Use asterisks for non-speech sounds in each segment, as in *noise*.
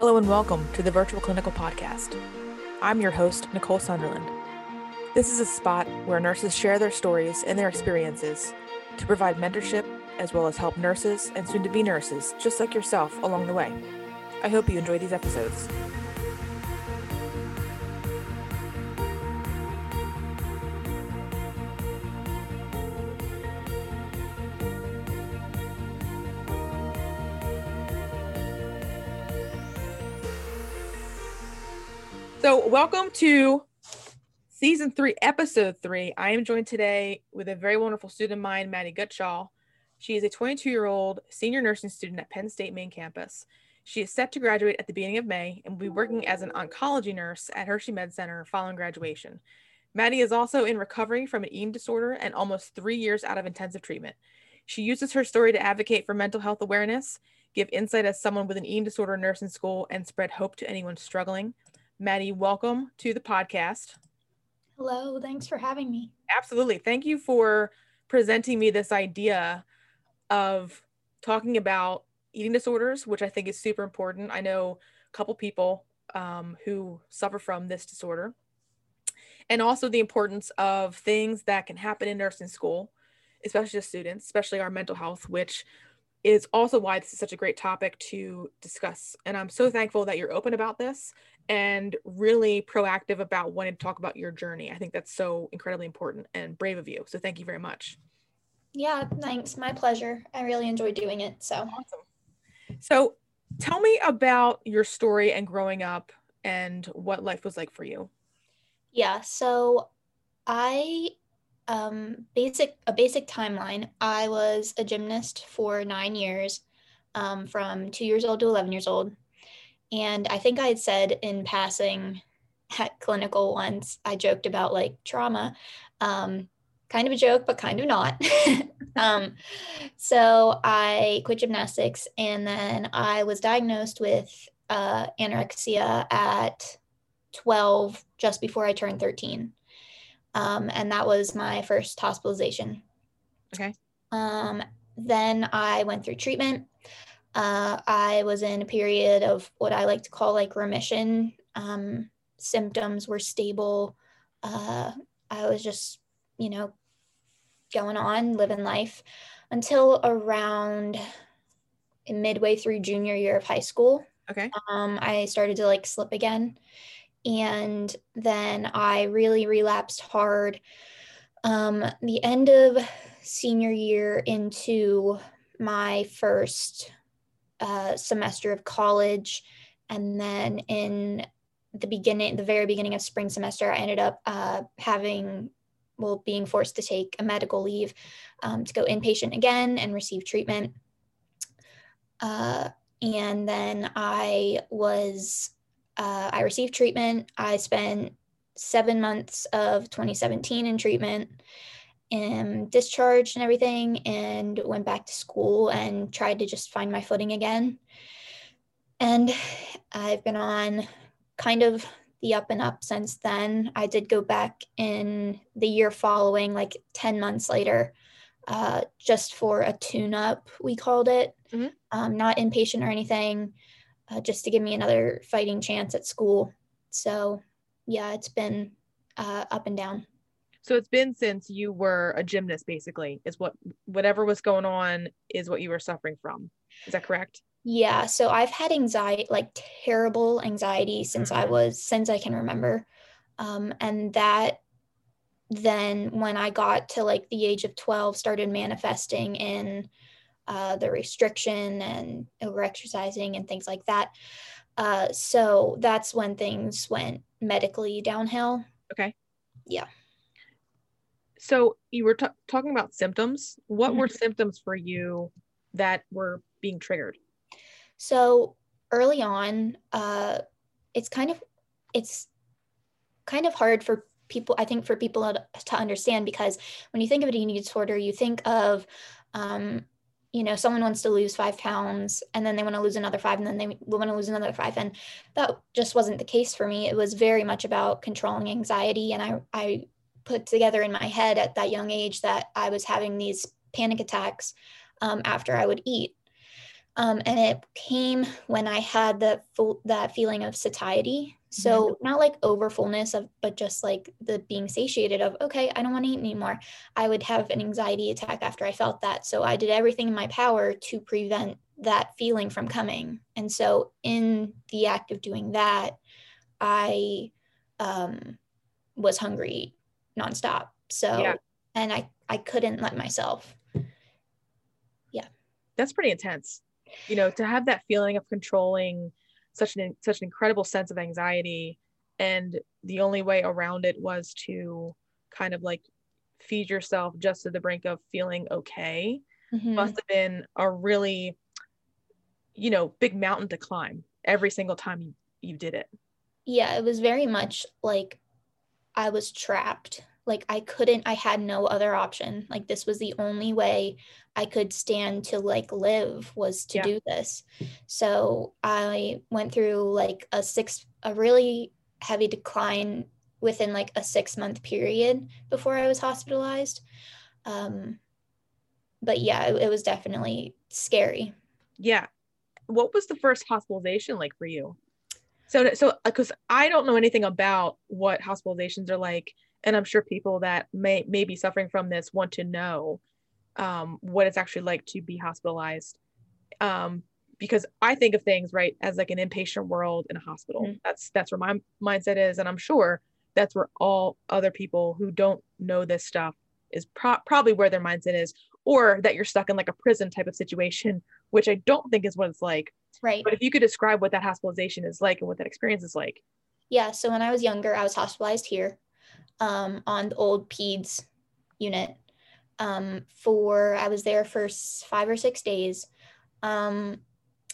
Hello and welcome to the Virtual Clinical Podcast. I'm your host, Nicole Sunderland. This is a spot where nurses share their stories and their experiences to provide mentorship as well as help nurses and soon to be nurses, just like yourself, along the way. I hope you enjoy these episodes. Welcome to season three, episode three. I am joined today with a very wonderful student of mine, Maddie Gutshall. She is a 22 year old senior nursing student at Penn State main campus. She is set to graduate at the beginning of May and will be working as an oncology nurse at Hershey Med Center following graduation. Maddie is also in recovery from an eating disorder and almost three years out of intensive treatment. She uses her story to advocate for mental health awareness, give insight as someone with an eating disorder nurse in nursing school, and spread hope to anyone struggling. Maddie, welcome to the podcast. Hello, thanks for having me. Absolutely. Thank you for presenting me this idea of talking about eating disorders, which I think is super important. I know a couple people um, who suffer from this disorder, and also the importance of things that can happen in nursing school, especially to students, especially our mental health, which is also why this is such a great topic to discuss. And I'm so thankful that you're open about this and really proactive about wanting to talk about your journey. I think that's so incredibly important and brave of you. So thank you very much. Yeah, thanks. My pleasure. I really enjoy doing it. So awesome. So tell me about your story and growing up and what life was like for you. Yeah, so I um basic a basic timeline. I was a gymnast for 9 years um, from 2 years old to 11 years old and I think I had said in passing at clinical once, I joked about like trauma. Um, kind of a joke, but kind of not. *laughs* um, so I quit gymnastics and then I was diagnosed with uh, anorexia at 12, just before I turned 13. Um, and that was my first hospitalization. Okay. Um, then I went through treatment. Uh, I was in a period of what I like to call like remission. Um, symptoms were stable. Uh, I was just, you know, going on, living life until around midway through junior year of high school. Okay. Um, I started to like slip again. And then I really relapsed hard. Um, the end of senior year into my first uh, semester of college. And then in the beginning, the very beginning of spring semester, I ended up uh, having, well, being forced to take a medical leave um, to go inpatient again and receive treatment. Uh, and then I was, uh, I received treatment. I spent seven months of 2017 in treatment and discharged and everything and went back to school and tried to just find my footing again. And I've been on kind of the up and up since then. I did go back in the year following, like 10 months later, uh, just for a tune up, we called it. Mm-hmm. Um, not inpatient or anything, uh, just to give me another fighting chance at school. So, yeah, it's been uh, up and down. So it's been since you were a gymnast, basically, is what whatever was going on is what you were suffering from. Is that correct? Yeah. So I've had anxiety, like terrible anxiety since mm-hmm. I was, since I can remember. Um, and that then when I got to like the age of 12, started manifesting in uh, the restriction and over exercising and things like that. Uh, so that's when things went medically downhill. Okay. Yeah. So you were t- talking about symptoms. What mm-hmm. were symptoms for you that were being triggered? So early on, uh, it's kind of it's kind of hard for people. I think for people to understand because when you think of an eating disorder, you think of um, you know someone wants to lose five pounds and then they want to lose another five and then they want to lose another five and that just wasn't the case for me it was very much about controlling anxiety and i i put together in my head at that young age that I was having these panic attacks um, after I would eat. Um, and it came when I had the full, that feeling of satiety. So mm-hmm. not like over fullness of, but just like the being satiated of, okay, I don't want to eat anymore. I would have an anxiety attack after I felt that. So I did everything in my power to prevent that feeling from coming. And so in the act of doing that, I um, was hungry nonstop. So, yeah. and I, I couldn't let myself. Yeah. That's pretty intense. You know, to have that feeling of controlling such an, such an incredible sense of anxiety. And the only way around it was to kind of like feed yourself just to the brink of feeling okay. Mm-hmm. Must have been a really, you know, big mountain to climb every single time you, you did it yeah, it was very much like I was trapped. Like I couldn't, I had no other option. Like this was the only way I could stand to like live was to yeah. do this. So I went through like a six, a really heavy decline within like a six month period before I was hospitalized. Um, but yeah, it, it was definitely scary. Yeah. What was the first hospitalization like for you? So, so because uh, I don't know anything about what hospitalizations are like, and I'm sure people that may may be suffering from this want to know um, what it's actually like to be hospitalized. Um, because I think of things right as like an inpatient world in a hospital. Mm-hmm. That's that's where my mindset is, and I'm sure that's where all other people who don't know this stuff is pro- probably where their mindset is, or that you're stuck in like a prison type of situation, which I don't think is what it's like. Right. But if you could describe what that hospitalization is like and what that experience is like. Yeah. So when I was younger, I was hospitalized here um, on the old PEDS unit um, for, I was there for five or six days. Um,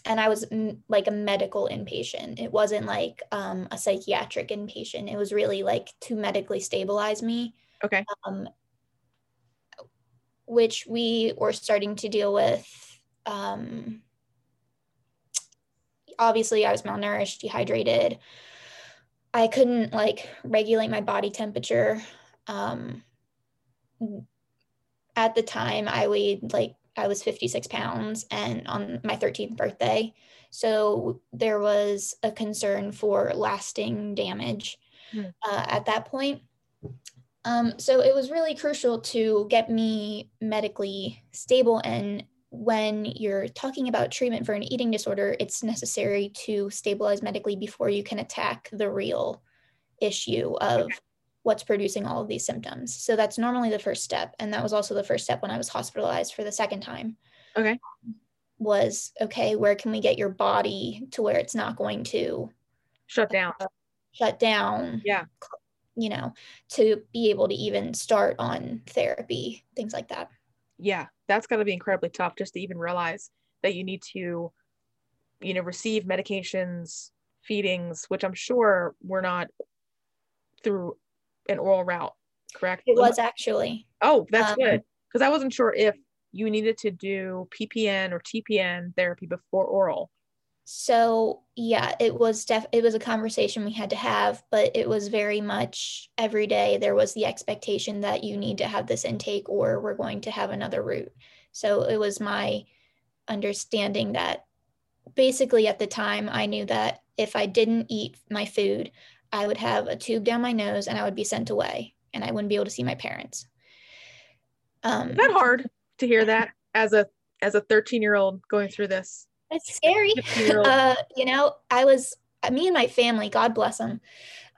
and I was m- like a medical inpatient. It wasn't like um, a psychiatric inpatient. It was really like to medically stabilize me. Okay. Um, which we were starting to deal with um, obviously I was malnourished, dehydrated. I couldn't like regulate my body temperature. Um, at the time, I weighed like I was 56 pounds and on my 13th birthday. So there was a concern for lasting damage mm. uh, at that point. Um, so it was really crucial to get me medically stable and when you're talking about treatment for an eating disorder, it's necessary to stabilize medically before you can attack the real issue of what's producing all of these symptoms. So that's normally the first step. And that was also the first step when I was hospitalized for the second time. Okay. Was okay, where can we get your body to where it's not going to shut down? Uh, shut down. Yeah. You know, to be able to even start on therapy, things like that yeah, that's got to be incredibly tough just to even realize that you need to, you know, receive medications, feedings, which I'm sure were not through an oral route, correct? It was actually. Oh, that's um, good. Because I wasn't sure if you needed to do PPN or TPN therapy before oral so yeah it was def- it was a conversation we had to have but it was very much every day there was the expectation that you need to have this intake or we're going to have another route. So it was my understanding that basically at the time i knew that if i didn't eat my food i would have a tube down my nose and i would be sent away and i wouldn't be able to see my parents. Um that hard to hear that as a as a 13 year old going through this it's scary. Uh, you know, I was, me and my family, God bless them,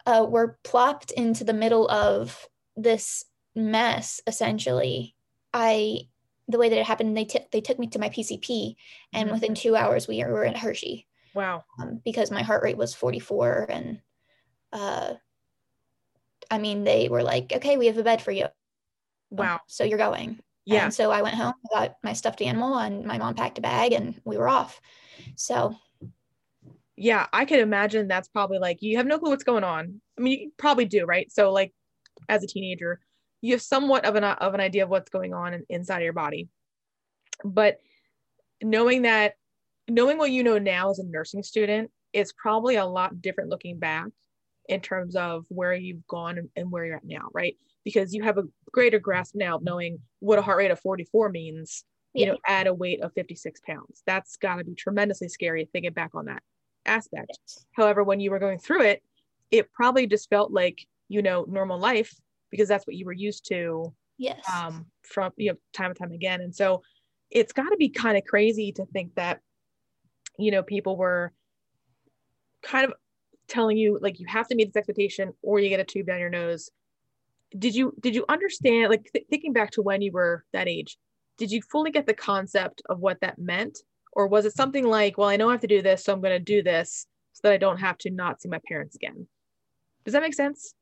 uh, were plopped into the middle of this mess, essentially. I, the way that it happened, they, t- they took me to my PCP, and mm-hmm. within two hours, we were in Hershey. Wow. Um, because my heart rate was 44. And uh, I mean, they were like, okay, we have a bed for you. Wow. So you're going. Yeah. And so I went home, got my stuffed animal, and my mom packed a bag, and we were off. So. Yeah, I can imagine that's probably like you have no clue what's going on. I mean, you probably do, right? So, like, as a teenager, you have somewhat of an of an idea of what's going on inside of your body, but knowing that, knowing what you know now as a nursing student is probably a lot different looking back in terms of where you've gone and where you're at now, right? Because you have a greater grasp now of knowing what a heart rate of 44 means you Yeah. know, at a weight of 56 pounds. That's got to be tremendously scary thinking back on that aspect. However, when you were going through it, it probably just felt like, you know, normal life because that's what you were used to Yes. um, from, you know, time and time again. And so it's got to be kind of crazy to think that, you know, people were kind of telling you like you have to meet this expectation or you get a tube down your nose. Did you did you understand like th- thinking back to when you were that age? Did you fully get the concept of what that meant, or was it something like, well, I know I have to do this, so I'm going to do this so that I don't have to not see my parents again? Does that make sense?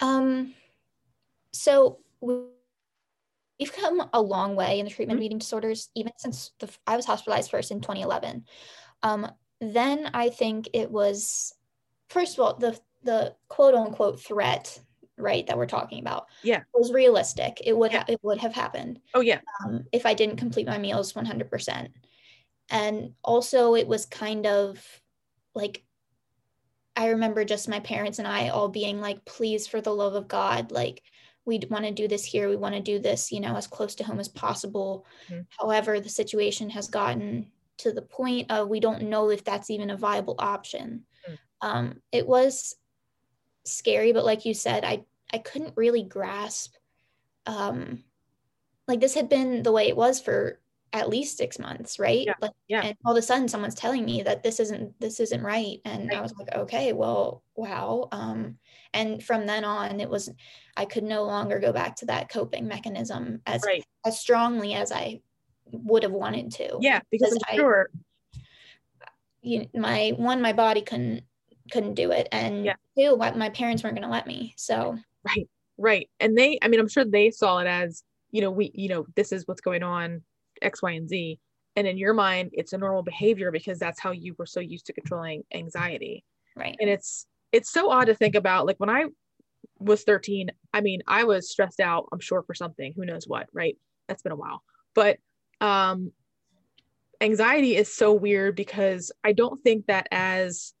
Um, so we- we've come a long way in the treatment Mhm. of eating disorders, even since the, I was hospitalized first in 2011. Um, then I think it was, first of all, the the quote unquote threat, right, that we're talking about, Yeah. It was realistic. It would Yeah. ha- it would have happened Oh yeah, um, if I didn't complete my meals 100%. And also, it was kind of like, I remember just my parents and I all being like, please, for the love of God, like, we want to do this here. We want to do this, you know, as close to home as possible. Mhm. However, the situation has gotten to the point of we don't know if that's even a viable option. Mm. Um, it was scary, but like you said, I I couldn't really grasp um like this had been the way it was for at least six months, right? Yeah, Like, yeah. And all of a sudden, someone's telling me that this isn't this isn't right, and I was like, okay, well, wow. Um, and from then on, it was I could no longer go back to that coping mechanism as right. as strongly as I would have wanted to. Yeah, because Because I'm I- sure. You, my one, my body couldn't couldn't do it, and Yeah. two, my, my parents weren't going to let me. So Right, right. And they, I mean, I'm sure they saw it as, you know, we, you know, this is what's going on, X, Y, and Z. And in your mind, it's a normal behavior because that's how you were so used to controlling anxiety. right, And it's, it's so odd to think about. Like when I was 13, I mean, I was stressed out, I'm sure for something, who knows what, right? That's been a while. But um anxiety is so weird because I don't think that as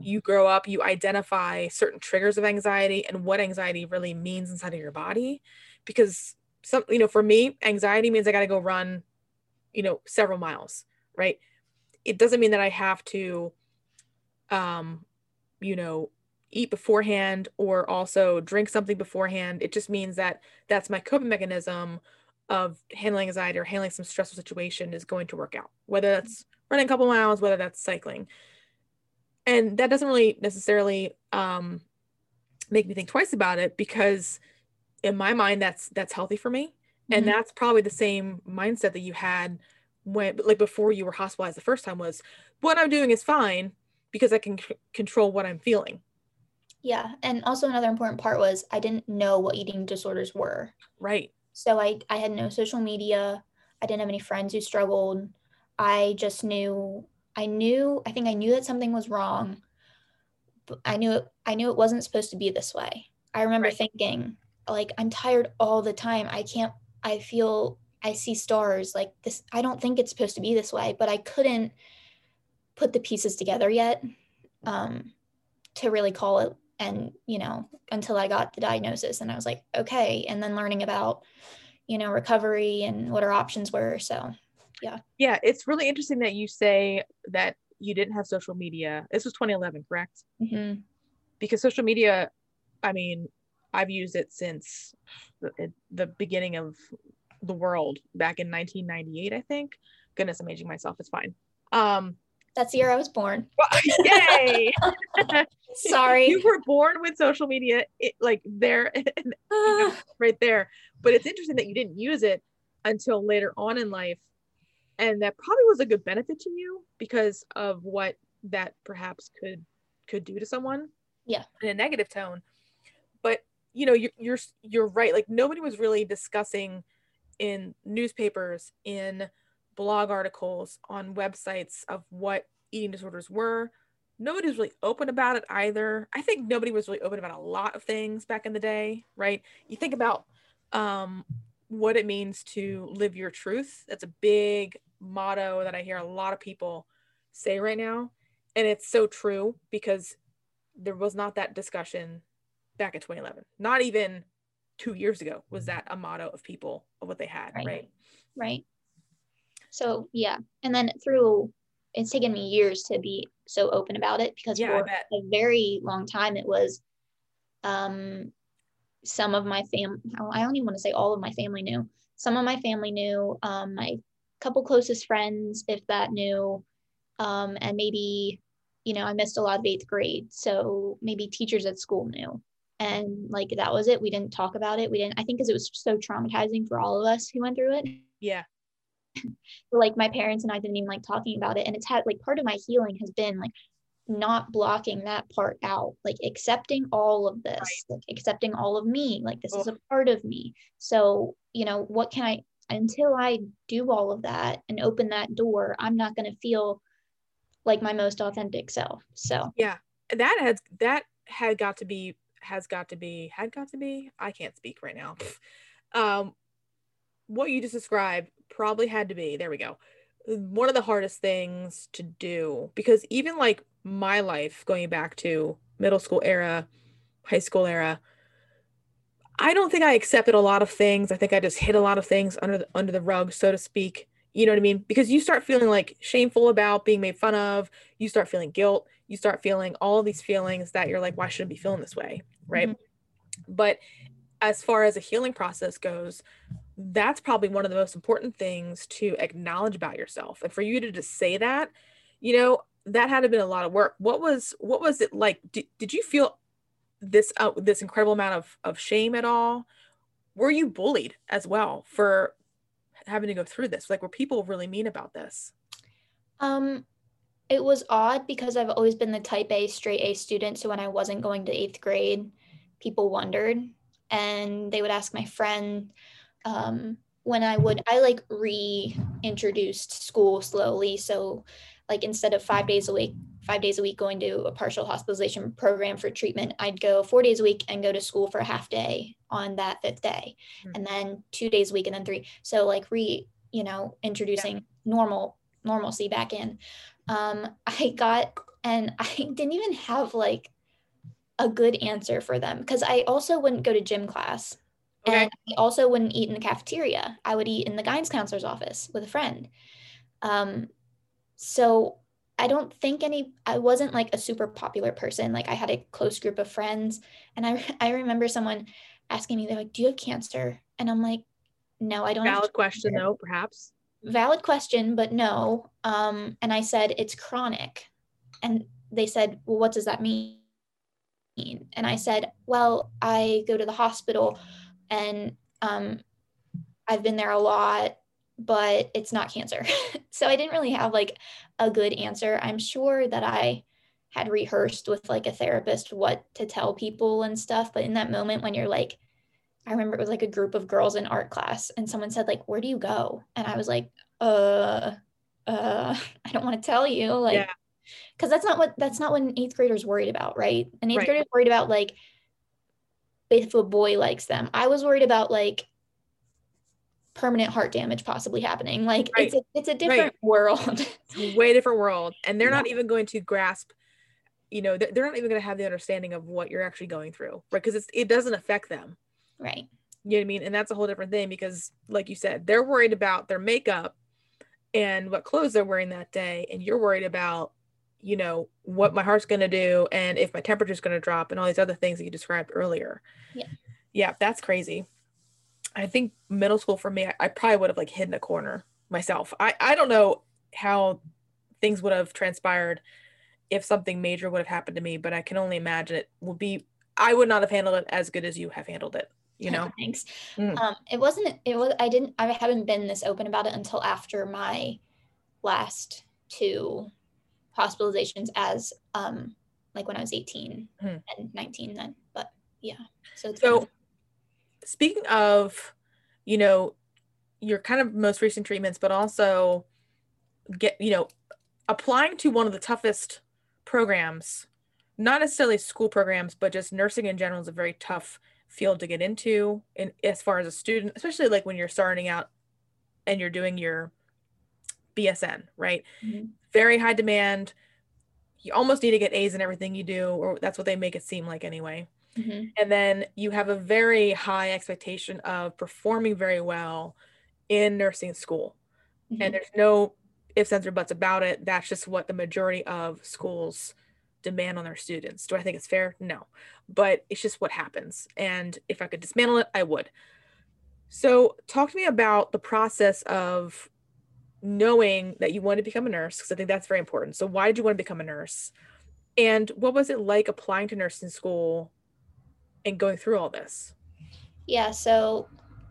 you grow up, you identify certain triggers of anxiety and what anxiety really means inside of your body. Because some, you know, for me, anxiety means I got to go run, you know, several miles, right? It doesn't mean that I have to, um, you know, eat beforehand or also drink something beforehand. It just means that that's my coping mechanism of handling anxiety or handling some stressful situation is going to work out, whether that's running a couple miles, whether that's cycling and that doesn't really necessarily um, make me think twice about it because in my mind that's that's healthy for me and Mhm. that's probably the same mindset that you had when like before you were hospitalized the first time was what i'm doing is fine because i can c- control what i'm feeling yeah. And also another important part was I didn't know what eating disorders were. right So I, I had no social media. I didn't have any friends who struggled. I just knew I knew I think I knew that something was wrong. But I knew it I knew it wasn't supposed to be this way. I remember Right. thinking like I'm tired all the time. I can't I feel I see stars like this I don't think it's supposed to be this way, but I couldn't put the pieces together yet um to really call it and you know until I got the diagnosis and I was like okay and then learning about you know recovery and what our options were so yeah. Yeah it's really interesting that you say that you didn't have social media. This was 2011 correct? Mhm, because social media i mean i've used it since the, the beginning of the world back in 1998 i think. Goodness i'm aging myself it's fine. Um that's the year I was born. *laughs* Yay! *laughs* *laughs* Sorry. You were born with social media it, like there *sighs* right there. But it's interesting that you didn't use it until later on in life and that probably was a good benefit to you because of what that perhaps could could do to someone. Yeah. in a negative tone. But you know you're you're, you're right. Like nobody was really discussing in newspapers in blog articles on websites of what eating disorders were. Nobody was really open about it either. I think nobody was really open about a lot of things back in the day right? You think about um, what it means to live your truth. That's a big motto that i hear a lot of people say right now. And it's so true because there was not that discussion back in 2011 not even two years ago was that a motto of people of what they had right. right, right. so yeah. And then through it's taken me years to be so open about it because yeah, for a very long time it was um some of my fam I don't even want to say all of my family knew. Some of my family knew, um, my couple closest friends, if that knew, um, and maybe, you know, I missed a lot of eighth grade. So maybe teachers at school knew. And like that was it. We didn't talk about it. We didn't, I think because it was so traumatizing for all of us who went through it. Yeah. *laughs* like my parents and I didn't even like talking about it. And it's had like part of my healing has been like not blocking that part out like accepting all of this right. like accepting all of me like this oh. is a part of me so you know what can i until i do all of that and open that door i'm not going to feel like my most authentic self so yeah that has that had got to be has got to be had got to be i can't speak right now *laughs* um what you just described probably had to be there we go one of the hardest things to do because even like my life going back to middle school era, high school era, I don't think I accepted a lot of things. I think I just hid a lot of things under the, under the rug, so to speak. You know what I mean? Because you start feeling like shameful about being made fun of. You start feeling guilt. You start feeling all these feelings that you're like, why shouldn't I be feeling this way? Right. Mm-hmm. But as far as a healing process goes, that's probably one of the most important things to acknowledge about yourself. And for you to just say that, you know, that had to been a lot of work. What was what was it like? Did, did you feel this uh, this incredible amount of of shame at all? Were you bullied as well for having to go through this? Like, were people really mean about this? Um, it was odd because I've always been the type A straight A student. So when I wasn't going to eighth grade, people wondered, and they would ask my friend. Um, when I would, I like reintroduced school slowly. So like instead of five days a week five days a week going to a partial hospitalization program for treatment i'd go four days a week and go to school for a half day on that fifth day mm-hmm. and then two days a week and then three so like re you know introducing yeah. normal normalcy back in um i got and *laughs* i didn't even have like a good answer for them because i also wouldn't go to gym class okay. and i also wouldn't eat in the cafeteria i would eat in the guidance counselor's office with a friend um so I don't think any I wasn't like a super popular person. Like I had a close group of friends and I *laughs* I remember someone asking me they're like, "Do you have cancer?" And I'm like, "No, I don't." Valid question though, perhaps. Valid question, but no. Um and I said it's chronic. And they said, "Well, what does that mean?" And I said, "Well, I go to the hospital and um I've been there a lot but it's not cancer. *laughs* so I didn't really have like a good answer. I'm sure that I had rehearsed with like a therapist what to tell people and stuff, but in that moment when you're like I remember it was like a group of girls in art class and someone said like where do you go? And I was like uh uh *laughs* I don't want to tell you like yeah. cuz that's not what that's not what an 8th grader's worried about, right? An 8th right. grader's worried about like if a boy likes them. I was worried about like permanent heart damage possibly happening. Like right. it's a, it's a different right. *laughs* world. way different world. And they're yeah. not even going to grasp, you know, they're not even going to have the understanding of what you're actually going through, right? Because it doesn't affect them. Right. You know what I mean? And that's a whole different thing because like you said, they're worried about their makeup and what clothes they're wearing that day. And you're worried about, you know, what my heart's going to do and if my temperature is going to drop and all these other things that you described earlier. Yeah. Yeah, that's crazy. I think middle school for me, I, I probably would have like hidden a corner myself. I, I don't know how things would have transpired if something major would have happened to me, but I can only imagine it would be, I would not have handled it as good as you have handled it, you know? Thanks. Mm. Um, it wasn't, it was, I didn't, I haven't been this open about it until after my last two hospitalizations as, um, like when I was 18 hmm. and 19 then, but yeah. So, so speaking of, you know, your kind of most recent treatments, but also get, you know, applying to one of the toughest programs, not necessarily school programs, but just nursing in general is a very tough field to get into and as far as a student, especially like when you're starting out and you're doing your BSN, right? Mm-hmm. Very high demand. You almost need to get A's in everything you do, or that's what they make it seem like anyway. Mm-hmm. And then you have a very high expectation of performing very well in nursing school. Mm-hmm. And there's no ifs, ands, or buts about it. That's just what the majority of schools demand on their students. Do I think it's fair? No. But it's just what happens. And if I could dismantle it, I would. So, talk to me about the process of knowing that you want to become a nurse, because I think that's very important. So, why did you want to become a nurse? And what was it like applying to nursing school and going through all this? Yeah, so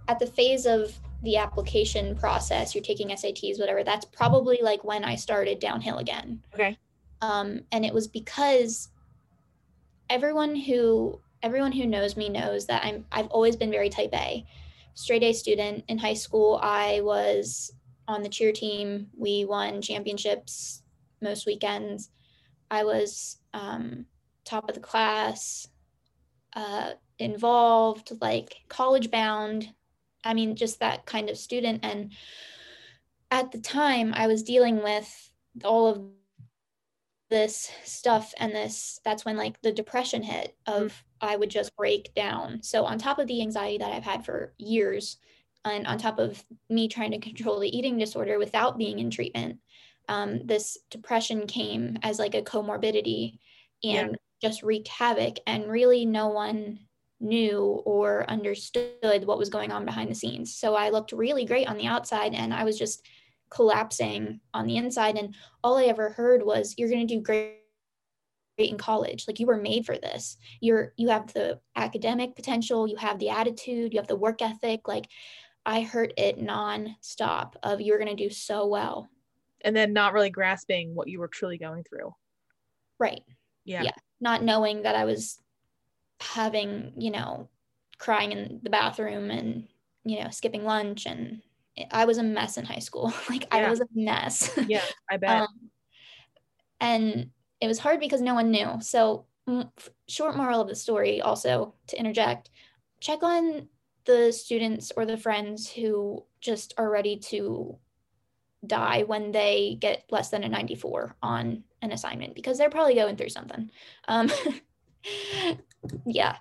at the phase of the application process, you're taking SATs, whatever, that's probably like when I started downhill again. Okay. Um, and it was because everyone who everyone who knows me knows that I'm I've always been very type A. Straight A student in high school. I was on the cheer team. We won championships most weekends. I was um, top of the class, uh, involved, like college bound. I mean, just that kind of student. And at the time, I was dealing with all of this stuff and this that's when like the depression hit of mm. i would just break down so on top of the anxiety that i've had for years and on top of me trying to control the eating disorder without being in treatment um, this depression came as like a comorbidity and yeah. Just wreaked havoc and really no one knew or understood what was going on behind the scenes. So i looked really great on the outside and i was just collapsing on the inside and all i ever heard was you're going to do great in college. Like you were made for this. You're you have the academic potential you have the attitude you have the work ethic. Like i heard it non-stop of you're going to do so well. And then not really grasping what you were truly going through. Right yeah yeah not knowing that i was having you know crying in the bathroom and you know skipping lunch and I was a mess in high school. *laughs* like yeah. I was a mess. *laughs* Yeah, I bet. um, and it was hard because no one knew. So, m- short moral of the story, also to interject, check on the students or the friends who just are ready to die when they get less than a 94 on an assignment because they're probably going through something. Um, *laughs* yeah.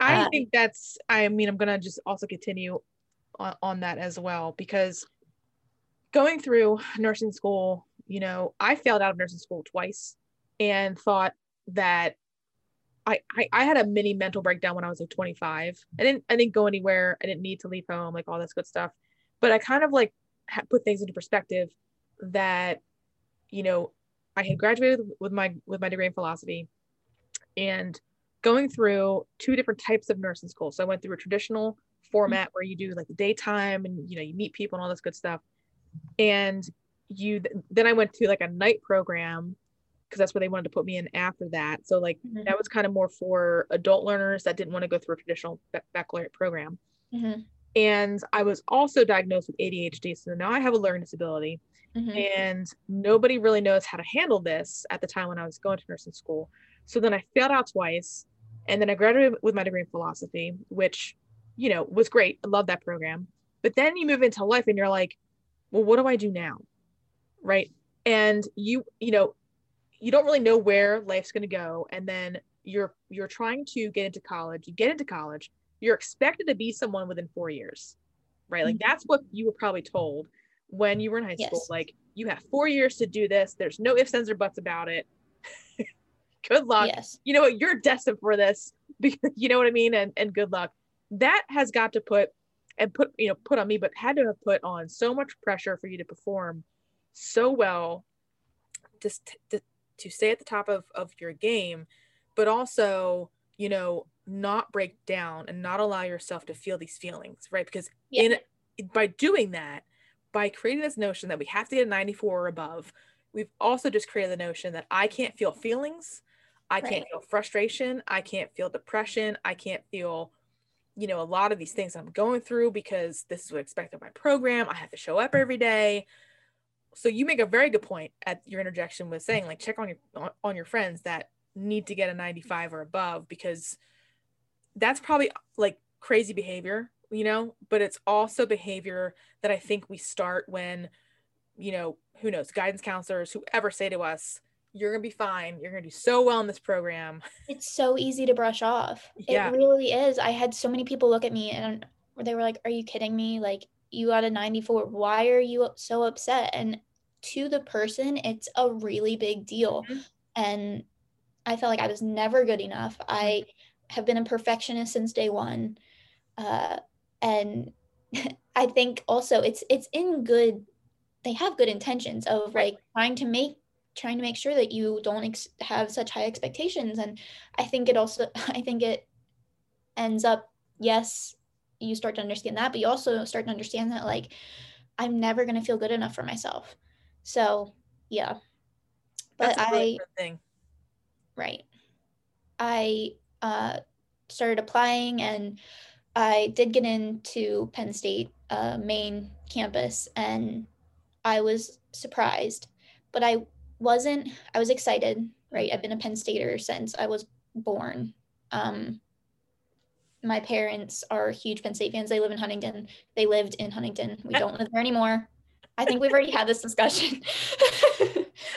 I uh, think that's, I mean, I'm going to just also continue on, on that as well because going through nursing school, you know, I failed out of nursing school twice and thought that I, I, I had a mini mental breakdown when I was like 25. I didn't I didn't go anywhere. I didn't need to leave home, like all this good stuff. But I kind of like put things into perspective that, you know, I had graduated with my with my degree in philosophy, and going through two different types of nursing school. So I went through a traditional format where you do like the daytime and you know you meet people and all this good stuff and you then i went to like a night program because that's where they wanted to put me in after that so like mm-hmm. that was kind of more for adult learners that didn't want to go through a traditional baccalaureate program mm-hmm. And i was also diagnosed with adhd so now i have a learning disability mm-hmm. and nobody really knows how to handle this at the time when i was going to nursing school so then i failed out twice and then i graduated with my degree in philosophy which you know, was great. I love that program. But then you move into life and you're like, well, what do I do now? Right. And you, you know, you don't really know where life's going to go. And then you're, you're trying to get into college. You get into college. You're expected to be someone within four years. Right. Like mm-hmm. that's what you were probably told when you were in high yes. school. Like you have four years to do this. There's no ifs, ands, or buts about it. *laughs* good luck. Yes. You know what? You're destined for this. *laughs* you know what I mean? And, and good luck that has got to put and put you know put on me but had to have put on so much pressure for you to perform so well just to, to stay at the top of, of your game but also you know not break down and not allow yourself to feel these feelings right because yeah. in by doing that by creating this notion that we have to get a 94 or above we've also just created the notion that i can't feel feelings i right. can't feel frustration i can't feel depression i can't feel you know, a lot of these things I'm going through because this is what expected of my program. I have to show up every day. So you make a very good point at your interjection with saying like check on your on your friends that need to get a 95 or above because that's probably like crazy behavior, you know, but it's also behavior that I think we start when, you know, who knows, guidance counselors, whoever say to us, you're gonna be fine. You're gonna do so well in this program. It's so easy to brush off. Yeah. It really is. I had so many people look at me and they were like, Are you kidding me? Like, you got a 94. Why are you so upset? And to the person, it's a really big deal. Mhm. And I felt like I was never good enough. Mm-hmm. I have been a perfectionist since day one. Uh, and *laughs* I think also it's it's in good they have good intentions of like trying to make trying to make sure that you don't ex- have such high expectations and I think it also *laughs* I think it ends up yes you start to understand that but you also start to understand that like I'm never going to feel good enough for myself. So, yeah. But That's a really I. Right. I uh, started applying and I did get into Penn State uh, main campus and I was surprised, but I wasn't, I was excited, right? I've been a Penn Stater since I was born. Um, my parents are huge Penn State fans. They live in Huntingdon. They lived in Huntingdon. We don't live there anymore. I think we've already had this discussion. *laughs*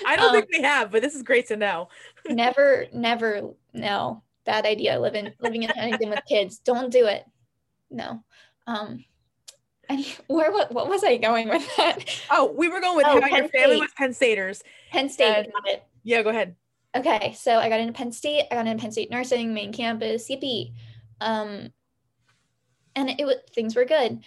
I don't um, think we have, but this is great to know. never never no bad idea living living in Huntingdon with kids don't do it no um and where what, what was i going with that Oh, we were going with Oh, how your Penn family State. was Penn Staters. penn state And- got it Yeah, go ahead. okay so i got into penn state i got into penn state nursing main campus yippee um and it was things were good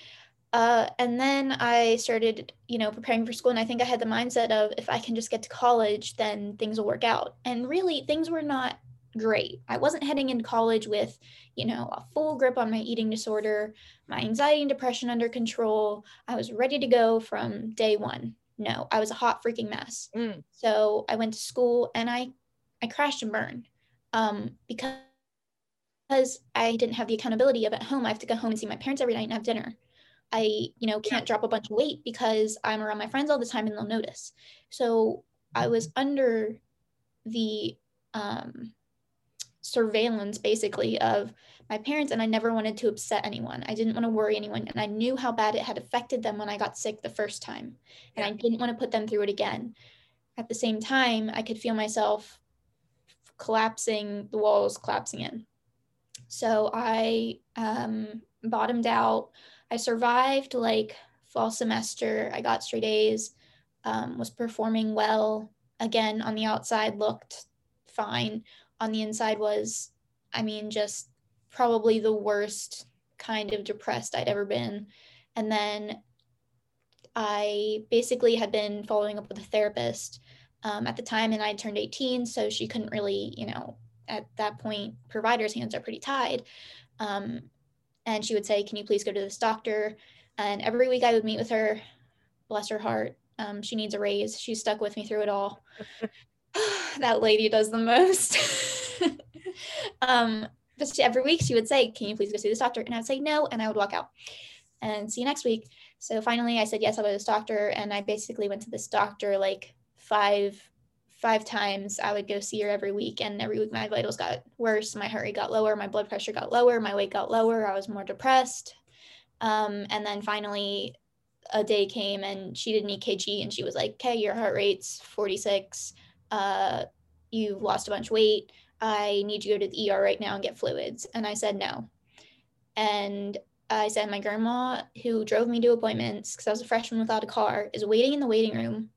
uh, and then I started, you know, preparing for school, and I think I had the mindset of if I can just get to college, then things will work out. And really, things were not great. I wasn't heading into college with, you know, a full grip on my eating disorder, my anxiety and depression under control. I was ready to go from day one. No, I was a hot freaking mess. Mm. So I went to school and I, I crashed and burned, um, because because I didn't have the accountability of at home. I have to go home and see my parents every night and have dinner. I, you know, can't drop a bunch of weight because I'm around my friends all the time and they'll notice. So I was under the um, surveillance basically of my parents and I never wanted to upset anyone. I didn't want to worry anyone and I knew how bad it had affected them when I got sick the first time and I didn't want to put them through it again. At the same time, I could feel myself collapsing, the walls collapsing in. So I um, bottomed out. I survived like fall semester. I got straight A's, um, was performing well. Again, on the outside, looked fine. On the inside, was, I mean, just probably the worst kind of depressed I'd ever been. And then I basically had been following up with a therapist um, at the time, and I turned 18, so she couldn't really, you know, at that point, providers' hands are pretty tied. Um, and she would say, Can you please go to this doctor? And every week I would meet with her. Bless her heart. Um, she needs a raise. She's stuck with me through it all. *sighs* that lady does the most. *laughs* *laughs* um, she, every week she would say, Can you please go see this doctor? And I'd say no, and I would walk out. And see you next week. So finally I said yes, I'll go to this doctor. And I basically went to this doctor like five five times. I would go see her every week. And every week my vitals got worse. My heart rate got lower. My blood pressure got lower. My weight got lower. I was more depressed. Um, and then finally a day came and she did an ekg and she was like okay your heart rate's 46 uh, you've lost a bunch of weight i need you to go to the er right now and get fluids and i said no and i said my grandma who drove me to appointments because i was a freshman without a car is waiting in the waiting room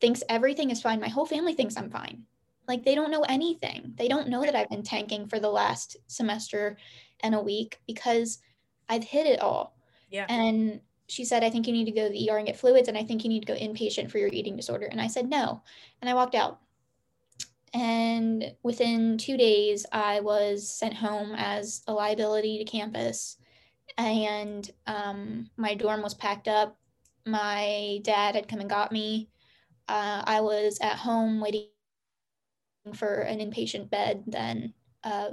thinks everything is fine. My whole family thinks I'm fine. Like they don't know anything. They don't know that I've been tanking for the last semester and a week because I've hit it all. Yeah. And she said, I think you need to go to the ER and get fluids, and I think you need to go inpatient for your eating disorder. And I said, no. And I walked out. And within two days, I was sent home as a liability to campus. And um, my dorm was packed up. My dad had come and got me uh, I was at home waiting for an inpatient bed. Then uh,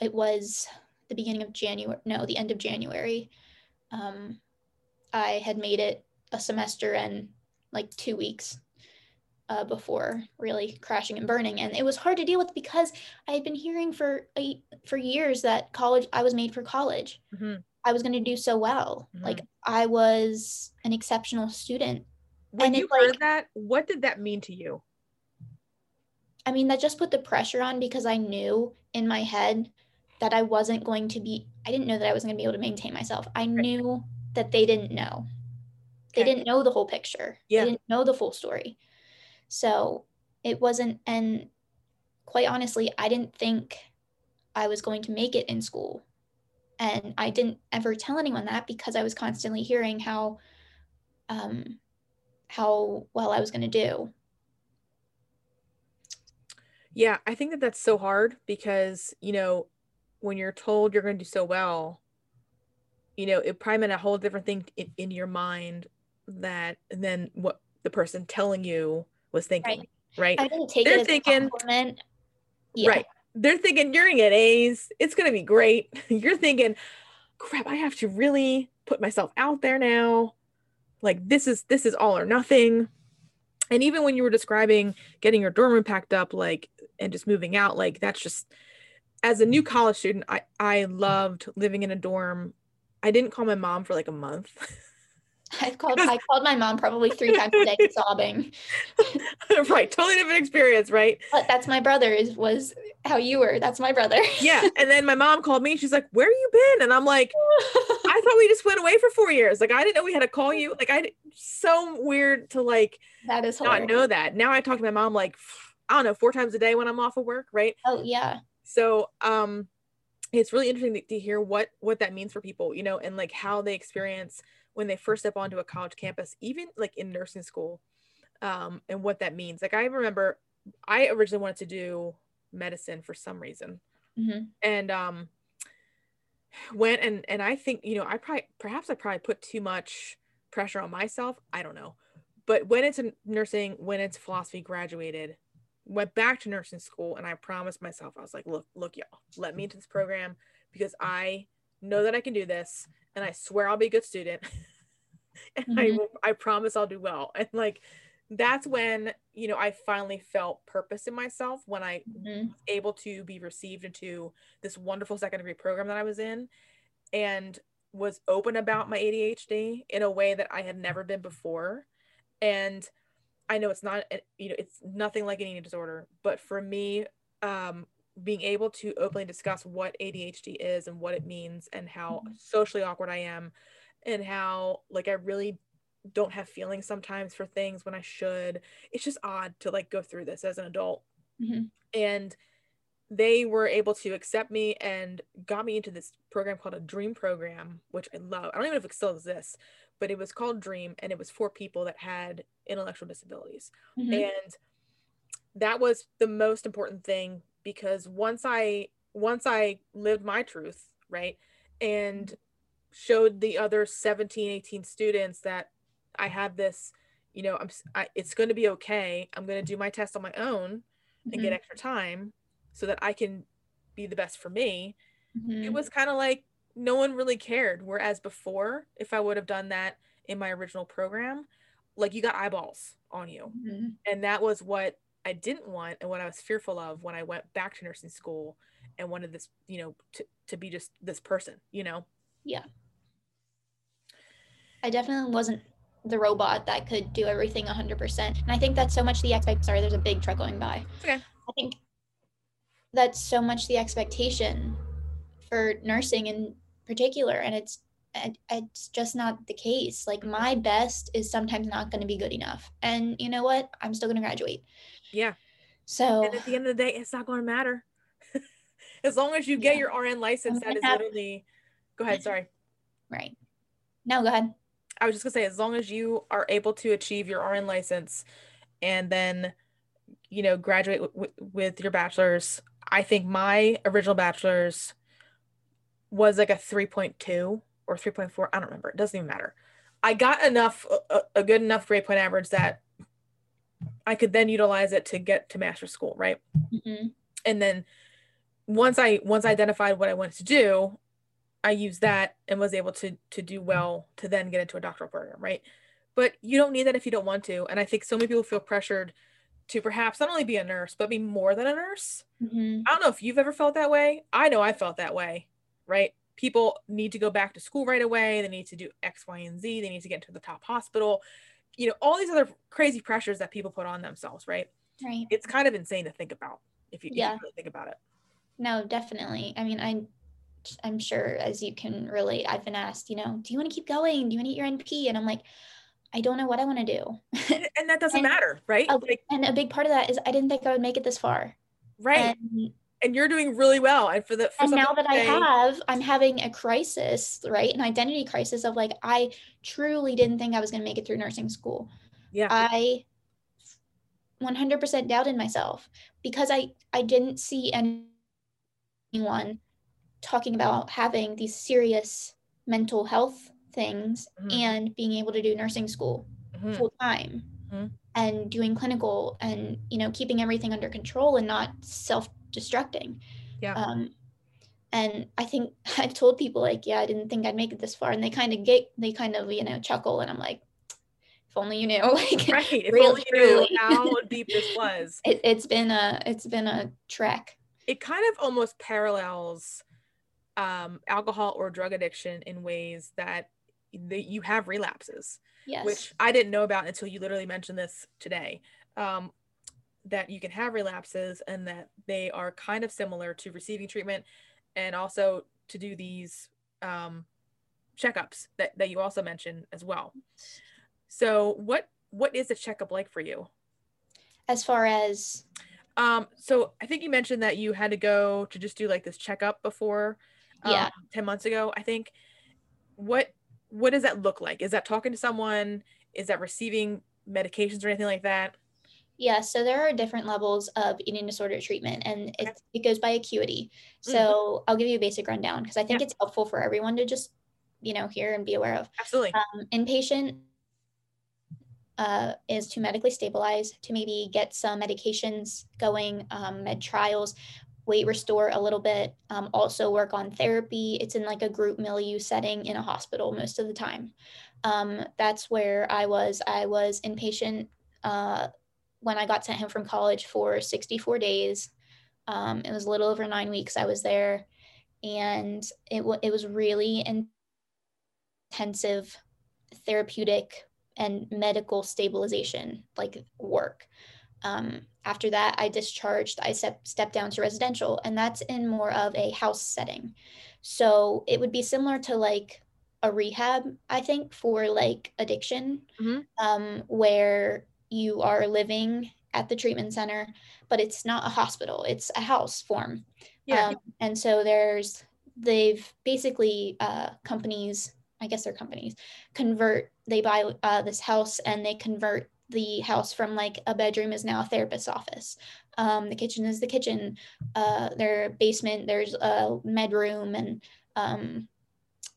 it was the beginning of January, no, the end of January. Um, I had made it a semester and like two weeks uh, before really crashing and burning, and it was hard to deal with because I had been hearing for a, for years that college I was made for college. Mhm. I was going to do so well. Mhm. Like I was an exceptional student When And you heard like- that, what did that mean to you? I mean, that just put the pressure on because I knew in my head that I wasn't going to be, I didn't know that I wasn't going to be able to maintain myself. I knew that they didn't know. They Okay. didn't know the whole picture. Yeah. They didn't know the full story. So it wasn't, and quite honestly, I didn't think I was going to make it in school. And I didn't ever tell anyone that because I was constantly hearing how, um, how well I was going to do. Yeah, I think that that's so hard because, you know, when you're told you're going to do so well, you know, it probably meant a whole different thing in, in your mind that than what the person telling you was thinking, right? I didn't take They're it as thinking- a compliment. Yeah. Right. They're thinking you're gonna get A's. It's gonna be great. *laughs* You're thinking, crap, I have to really put myself out there now. Like this is this is all or nothing. And even when you were describing getting your dorm room packed up, like and just moving out, like that's just as a new college student, I I loved living in a dorm. I didn't call my mom for like a month. *laughs* I've called I called my mom probably three times a day *laughs* sobbing. *laughs* right, totally different experience, right? But that's my brother is was how you were. That's my brother. Yeah. And then my mom called me. She's like, "Where you been?" And I'm like, *laughs* I thought we just went away for four years. Like I didn't know we had to call you. Like I so weird to like that is not know that. Now I talk to my mom like I don't know four times a day when I'm off of work, right? Oh yeah. So um, it's really interesting to, to hear what what that means for people, you know, and like how they experience when they first step onto a college campus, even like in nursing school, um, and what that means. Like I remember, I originally wanted to do medicine for some reason, hmm and um went and and i think you know i probably perhaps i probably put too much pressure on myself. I don't know. But went into nursing went into philosophy graduated went back to nursing school and i promised myself i was like look look y'all let me into this program because i know that i can do this and i swear i'll be a good student *laughs* and i Mhm. will i promise i'll do well and like that's when you know i finally felt purpose in myself when i hmm able to be received into this wonderful second degree program that I was in and was open about my ADHD in a way that I had never been before. And I know it's not, eh, you know, it's nothing like an eating disorder, but for me, um, being able to openly discuss what ADHD is and what it means and how Mhm. socially awkward I am and how like I really don't have feelings sometimes for things when I should. It's just odd to like go through this as an adult. Hmm and they were able to accept me and got me into this program called a dream program which i love. I don't even know if it still exists but it was called dream and it was for people that had intellectual disabilities. Hmm and that was the most important thing because once i once i lived my truth right and showed the other 17 18 students that i have this you know i'm I, it's going to be okay. I'm going to do my test on my own and get extra time so that i can be the best for me. Mm-hmm. it was kind of like no one really cared. Whereas before if i would have done that in my original program like you got eyeballs on you. Hmm and that was what i didn't want and what i was fearful of when i went back to nursing school and wanted this you know to, to be just this person you know Yeah. I definitely wasn't the robot that could do everything 100%. And I think that's so much the expect. Sorry, there's a big truck going by. okay I think that's so much the expectation for nursing in particular. And it's, it- it's just not the case. Like mm-hmm. my best is sometimes not going to be good enough. And you know what? I'm still going to graduate. yeah So and at the end of the day it's not going to matter *laughs* as long as you get Yeah. your rn license that is have- literally go ahead sorry *laughs* right. No, go ahead. I was just gonna say, as long as you are able to achieve your RN license and then, you know, graduate w- with your bachelor's, I think my original bachelor's was like a 3.2 or 3.4. I don't remember. It doesn't even matter. I got enough, a, a- good enough grade point average that I could then utilize it to get to master's school, right? hmm and then once i once i identified what i wanted to do i used that and was able to to do well to then get into a doctoral program right but you don't need that if you don't want to and i think so many people feel pressured to perhaps not only be a nurse but be more than a nurse hmm i don't know if you've ever felt that way i know i felt that way right people need to go back to school right away they need to do x y and z they need to get to the top hospital you know all these other crazy pressures that people put on themselves right Right. it's kind of insane to think about if you, if you Yeah. really think about it. No, definitely. I mean, I I'm sure as you can relate, I've been asked, you know, do you want to keep going? Do you want to eat your NP? And I'm like, I don't know what I want to do. And, and that *laughs* doesn't And- matter, right? Oh, Like, and a big part of that is I didn't think I would make it this far. right. And, And, you're doing really well. And for the for and now that to I have, I'm having a crisis, right? An identity crisis of like, I truly didn't think I was going to make it through nursing school. yeah, I 100% doubted myself because I I didn't see anyone talking about having these serious mental health things Mhm. and being able to do nursing school Mhm. full time Mhm. and doing clinical and you know keeping everything under control and not self-destructing Yeah. um and i think *laughs* i've told people like yeah i didn't think i'd make it this far and they kind of get they kind of you know chuckle and i'm like if only you knew *laughs* like right. If real only you knew how *laughs* deep this was. it, it's been a it's been a trek it kind of almost parallels um, alcohol or drug addiction in ways that the, you have relapses, yes which I didn't know about until you literally mentioned this today. Um, that you can have relapses and that they are kind of similar to receiving treatment and also to do these um, checkups that, that you also mentioned as well. So what what is a checkup like for you? as far as Um, so I think you mentioned that you had to go to just do like this checkup before, um, Yeah. 10 months ago, I think. What what does that look like? Is that talking to someone? Is that receiving medications or anything like that? Yeah, so there are different levels of eating disorder treatment and it, it goes by acuity. Mhm. So I'll give you a basic rundown because I think Yeah. it's helpful for everyone to just, you know, hear and be aware of. Absolutely. Um, inpatient uh, is to medically stabilize, to maybe get some medications going, um, med trials, weight restore a little bit, um, also work on therapy. It's in like a group milieu setting in a hospital most of the time. Um, that's where I was. I was inpatient uh, when I got sent home from college for 64 days. Um, it was a little over nine weeks I was there, and it, w- it was really intensive therapeutic and medical stabilization like work. Um, after that, I discharged, I step, stepped down to residential, and that's in more of a house setting. So it would be similar to like a rehab, I think, for like addiction, Mhm. um, where you are living at the treatment center, but it's not a hospital, it's a house form. Yeah. Um, and so there's, they've basically, uh, companies, I guess they're companies, convert, they buy uh, this house and they convert the house from like a bedroom is now a therapist's office. Um, the kitchen is the kitchen. Uh, their basement, there's a med room and um,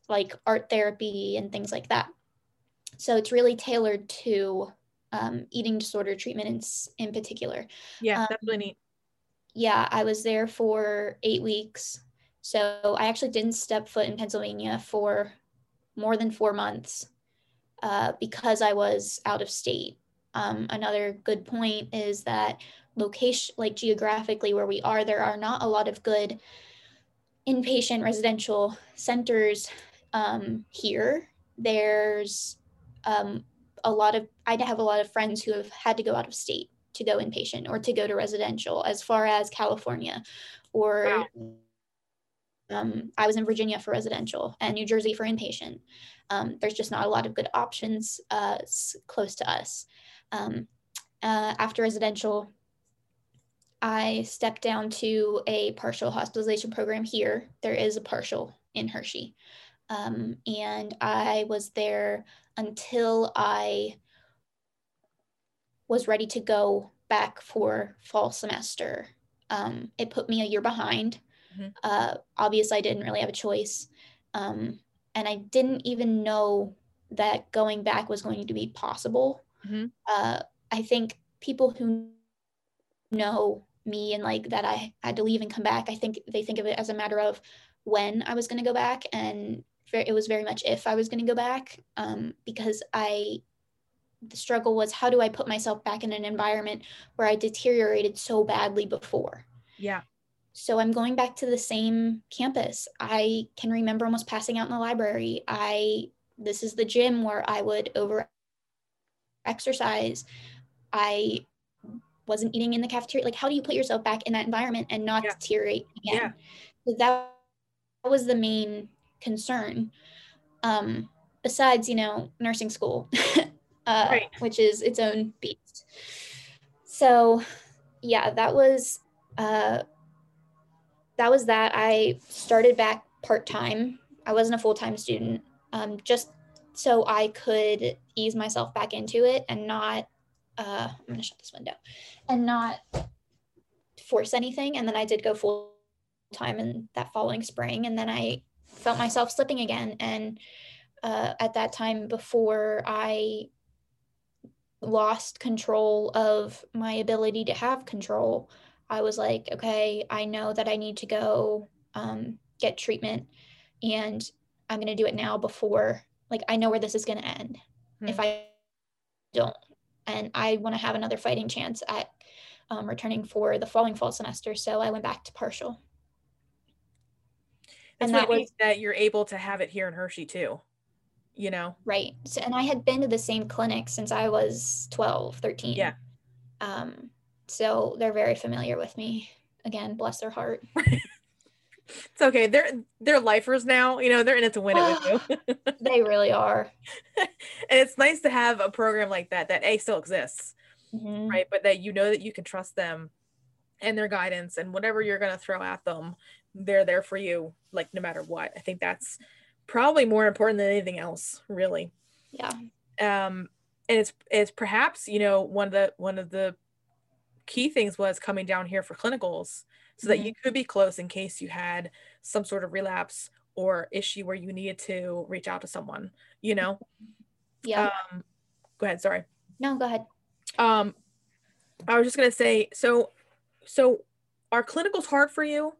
like art therapy and things like that. So it's really tailored to um, eating disorder treatment in, in particular yeah, um, that's really neat. yeah, I was there for eight weeks. So I actually didn't step foot in Pennsylvania for more than four months uh, because I was out of state. Um, another good point is that location, like geographically where we are, there are not a lot of good inpatient residential centers um, here. There's um, a lot of, I have a lot of friends who have had to go out of state to go inpatient or to go to residential as far as California or um, I was in Virginia for residential and New Jersey for inpatient. Um, there's just not a lot of good options uh, close to us. Um, uh, after residential, I stepped down to a partial hospitalization program here. There is a partial in Hershey. Um, and I was there until I was ready to go back for fall semester. Um, it put me a year behind. Mhm. Uh, obviously, I didn't really have a choice. Um, and I didn't even know that going back was going to be possible. Mhm. Uh, I think people who know me and like that I had to leave and come back, I think they think of it as a matter of when I was going to go back. And ver- it was very much if I was going to go back um, because I the struggle was how do I put myself back in an environment where I deteriorated so badly before. Yeah. So I'm going back to the same campus. I can remember almost passing out in the library. I this is the gym where I would over exercise. I wasn't eating in the cafeteria. Like, how do you put yourself back in that environment and not Yeah. deteriorate again? Yeah. So that, that was the main concern. Um, besides, you know, nursing school, *laughs* uh, Right. which is its own beast. So, yeah, that was uh, that was that. I started back part time. I wasn't a full time student, um, just so I could ease myself back into it and not. Uh, I'm gonna shut this window, and not force anything. And then I did go full time in that following spring, and then I felt myself slipping again. And uh, at that time, before I lost control of my ability to have control, I was like, okay, I know that I need to go um, get treatment, and I'm gonna do it now before, like, I know where this is gonna end if I don't, and I want to have another fighting chance at um, returning for the following fall semester. So I went back to partial. And that was- that you're able to have it here in Hershey too. You know? Right. So, and I had been to the same clinic since I was 12, 13. Yeah. Um, so they're very familiar with me. Again, bless their heart. *laughs* It's okay. They're they're lifers now. You know, they're in it to win it with *sighs* you. *laughs* They really are. and it's nice to have a program like that that A still exists, Mhm. right? But that you know that you can trust them and their guidance and whatever you're gonna throw at them, they're there for you, like no matter what. I think that's probably more important than anything else, really. Yeah. um and it's it's perhaps you know one of the one of the key things was coming down here for clinicals so that Mhm. you could be close in case you had some sort of relapse or issue where you needed to reach out to someone you know Yeah. um go ahead sorry no, go ahead. um i was just going to say so so are clinicals hard for you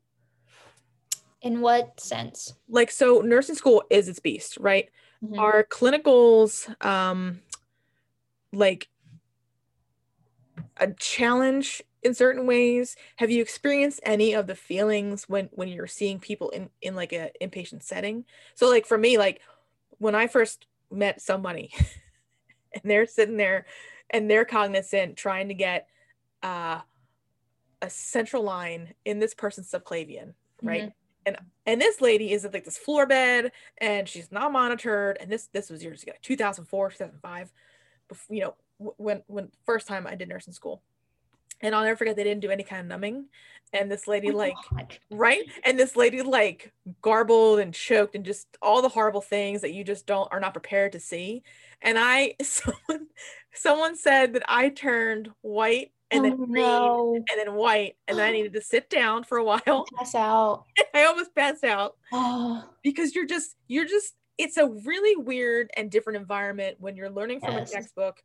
In what sense? like so nursing school is its beast right? Mhm. are clinicals um like a challenge in certain ways. Have you experienced any of the feelings when when you're seeing people in in like a inpatient setting? So like for me like when i first met somebody *laughs* and they're sitting there and they're cognizant trying to get uh a central line in this person's subclavian right and and this lady is at like this floor bed and she's not monitored and this this was years ago 2004 2005 before, you know when when first time i did nursing school. And i'll never forget they didn't do any kind of numbing and this lady Oh, like God. right? And this lady like garbled and choked and just all the horrible things that you just don't are not prepared to see. And i *laughs* someone someone said that i turned white and then oh, green no. and then white and then i needed to sit down for a *laughs* while Pass out. *laughs* i almost passed out Oh, because you're just you're just it's a really weird and different environment when you're learning from Yes. a textbook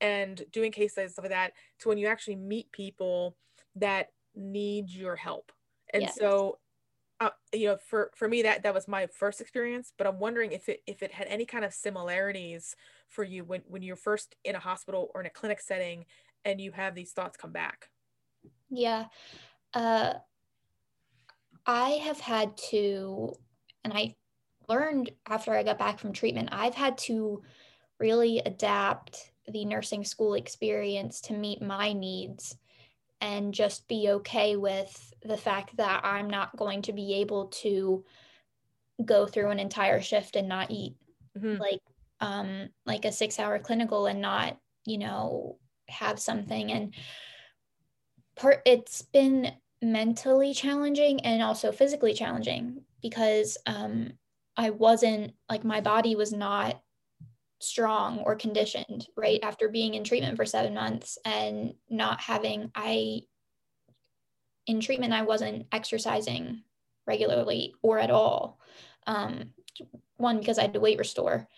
and doing case studies stuff like that to when you actually meet people that need your help and Yes. so uh, you know for for me that that was my first experience but i'm wondering if it if it had any kind of similarities for you when when you're first in a hospital or in a clinic setting and you have these thoughts come back yeah. Uh, I have had to, and I learned after I got back from treatment, I've had to really adapt the nursing school experience to meet my needs and just be okay with the fact that I'm not going to be able to go through an entire shift and not eat Mhm. like um like a 6 hour clinical and not you know have something. And part it's been mentally challenging and also physically challenging because um I wasn't like my body was not strong or conditioned right after being in treatment for 7 months and not having I in treatment I wasn't exercising regularly or at all. Um one because I had to weight restore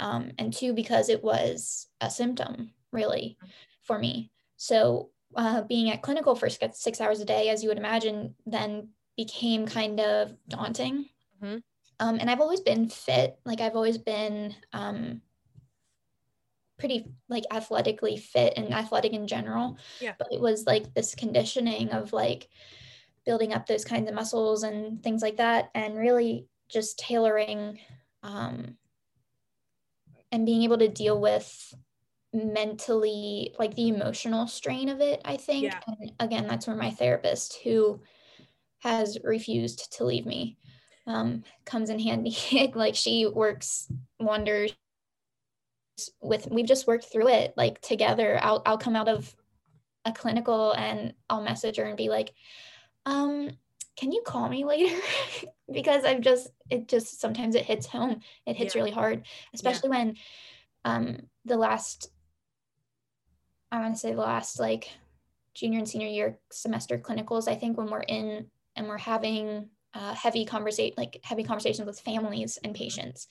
um, and two because it was a symptom really for me so uh, being at clinical for six, six hours a day as you would imagine then became kind of daunting Mhm. um, and i've always been fit like i've always been um, pretty like athletically fit and athletic in general Yeah. but it was like this conditioning of like building up those kinds of muscles and things like that and really just tailoring um, and being able to deal with mentally like the emotional strain of it i think. Yeah. and again that's where my therapist who has refused to leave me um, comes in handy. *laughs* Like she works wonders with we've just worked through it like together. I'll i'll come out of a clinical and i'll message her and be like um can you call me later? *laughs* Because i've just it just sometimes it hits home. It hits Yeah. really hard especially when um the last i want to say the last like junior and senior year semester clinicals i think when we're in and we're having uh, heavy conversation like heavy conversations with families and patients.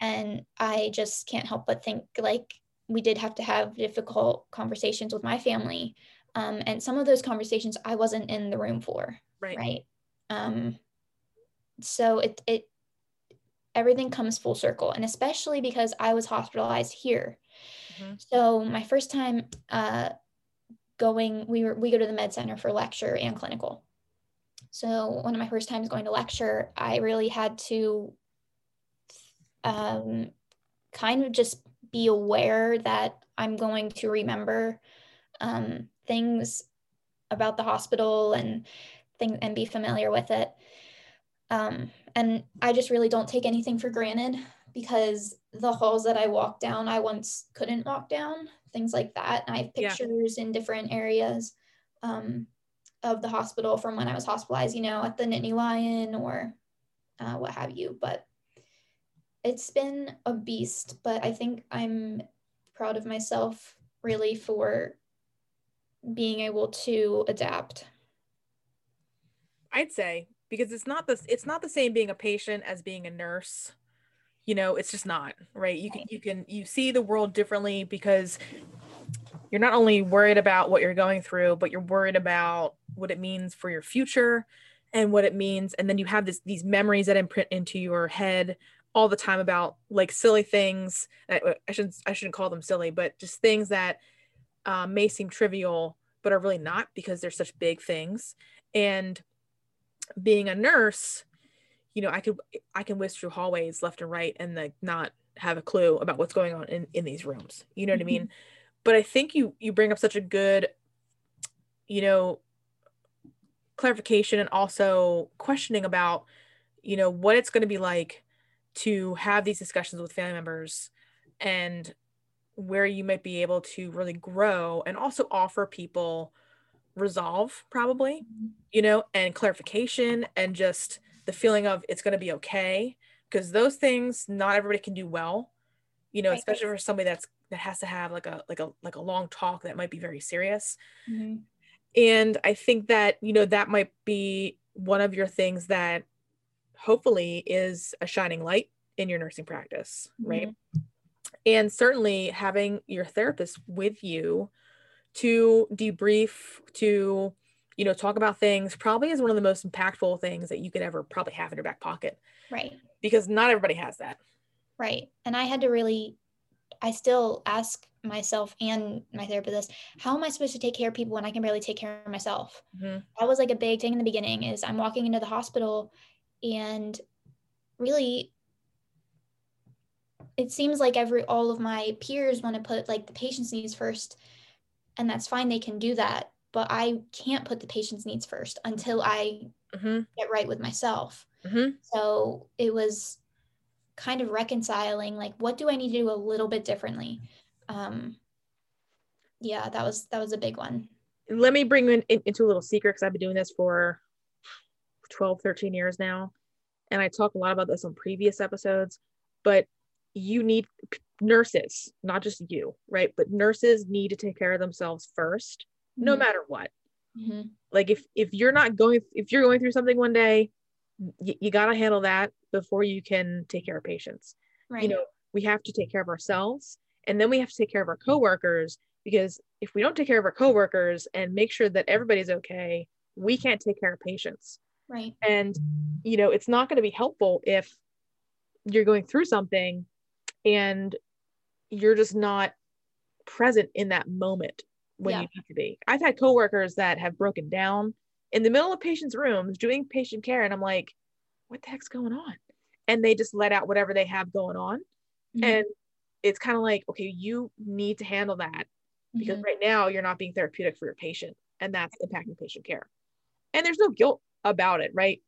And i just can't help but think like we did have to have difficult conversations with my family um, and some of those conversations i wasn't in the room for Right. right? Um so it it everything comes full circle and especially because i was hospitalized here Mhm. so my first time uh going we were we go to the med center for lecture and clinical. So one of my first times going to lecture i really had to um kind of just be aware that i'm going to remember um things about the hospital and thing and be familiar with it. Um, and i just really don't take anything for granted because the halls that i walk down i once couldn't walk down things like that and i have Yeah. pictures in different areas um, of the hospital from when i was hospitalized you know at the nittany lion or uh, what have you but it's been a beast but i think i'm proud of myself really for being able to adapt I'd say because it's not the it's not the same being a patient as being a nurse. You know, it's just not, right? You can you can you see the world differently because you're not only worried about what you're going through, but you're worried about what it means for your future and what it means. And then you have this these memories that imprint into your head all the time about like silly things I, I shouldn't I shouldn't call them silly, but just things that um, may seem trivial but are really not because they're such big things. And being a nurse you know i could i can whisk through hallways left and right and like not have a clue about what's going on in in these rooms. You know what i mm-hmm. mean? But i think you you bring up such a good you know clarification and also questioning about you know what it's going to be like to have these discussions with family members and where you might be able to really grow and also offer people resolve probably mm-hmm. you know and clarification and just the feeling of it's going to be okay because those things not everybody can do well you know Right. especially for somebody that's that has to have like a like a like a long talk that might be very serious Mhm. and i think that you know that might be one of your things that hopefully is a shining light in your nursing practice right and certainly having your therapist with you to debrief to you know talk about things probably is one of the most impactful things that you could ever probably have in your back pocket right because not everybody has that Right. And I had to really, I still ask myself and my therapist, how am I supposed to take care of people when I can barely take care of myself? Mhm. That was like a big thing in the beginning is I'm walking into the hospital and really it seems like every all of my peers want to put like the patient's needs first and that's fine they can do that but i can't put the patient's needs first until i hmm get right with myself. Hmm so it was kind of reconciling like what do I need to do a little bit differently. Um yeah, that was that was a big one. let me bring in, in- into a little secret because i've been doing this for 12 13 years now and i talk a lot about this on previous episodes but you need nurses not just you right? But nurses need to take care of themselves first no Mhm. matter what Mhm. like if if you're not going if you're going through something one day y- you got to handle that before you can take care of patients Right. you know we have to take care of ourselves and then we have to take care of our coworkers because if we don't take care of our coworkers and make sure that everybody's okay we can't take care of patients right. and you know it's not going to be helpful if you're going through something and you're just not present in that moment when Yeah. you need to be i've had coworkers that have broken down in the middle of patients rooms doing patient care and i'm like what the heck's going on and they just let out whatever they have going on Mhm. and it's kind of like okay you need to handle that because Mhm. right now you're not being therapeutic for your patient and that's impacting patient care and there's no guilt about it right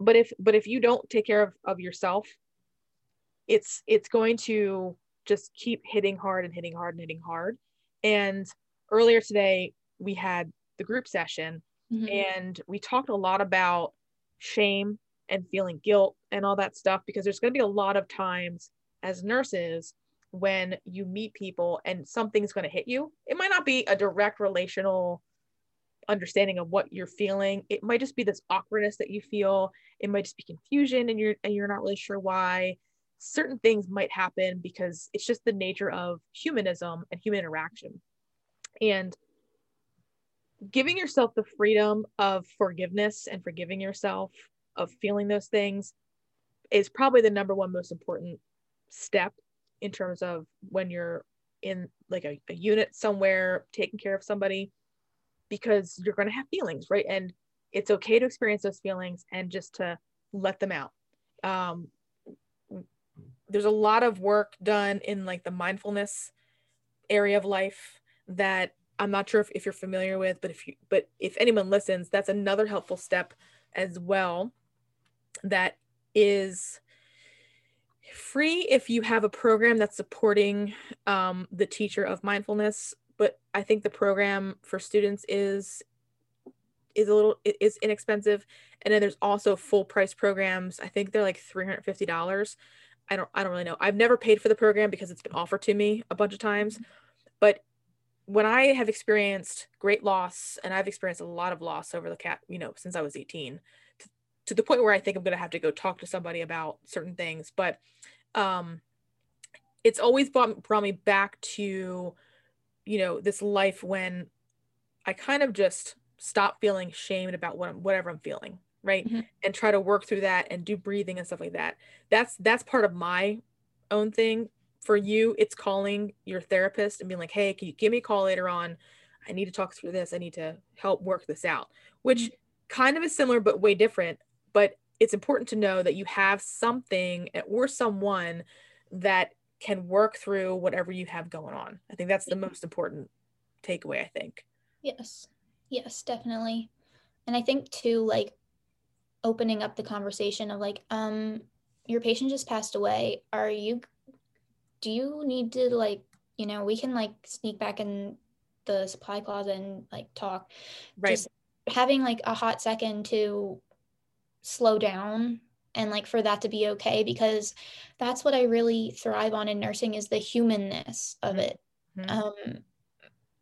but if but if you don't take care of, of yourself it's it's going to just keep hitting hard and hitting hard and hitting hard and earlier today we had the group session Mhm. and we talked a lot about shame and feeling guilt and all that stuff because there's going to be a lot of times as nurses when you meet people and something's going to hit you. It might not be a direct relational understanding of what you're feeling. It might just be this awkwardness that you feel. It might just be confusion and you're and you're not really sure why. Certain things might happen because it's just the nature of humanism and human interaction and giving yourself the freedom of forgiveness and forgiving yourself of feeling those things is probably the number one most important step in terms of when you're in like a, a unit somewhere taking care of somebody because you're going to have feelings right? And it's okay to experience those feelings and just to let them out. Um, there's a lot of work done in like the mindfulness area of life that I'm not sure if, if you're familiar with, but if you but if anyone listens, that's another helpful step as well that is free if you have a program that's supporting um, the teacher of mindfulness. But i think the program for students is is a little is inexpensive. And then there's also full price programs. I think they're like $350 i don't i don't really know. I've never paid for the program because it's been offered to me a bunch of times. But when i have experienced great loss and i've experienced a lot of loss over the cat you know since i was 18 to, to the point where i think i'm going to have to go talk to somebody about certain things but um it's always brought, brought me back to you know this life when i kind of just stop feeling shamed about what I'm, whatever i'm feeling right Mhm. and try to work through that and do breathing and stuff like that that's that's part of my own thing for you it's calling your therapist and being like hey can you give me a call later on i need to talk through this i need to help work this out which kind of is similar but way different but it's important to know that you have something or someone that can work through whatever you have going on i think that's the most important takeaway i think Yes. Yes, definitely. And I think too, like opening up the conversation of like, um, your patient just passed away. Are you do you need to like, you know, we can like sneak back in the supply closet and like talk. right Just having like a hot second to slow down and like for that to be okay because that's what I really thrive on in nursing is the humanness of it. Mhm. Um,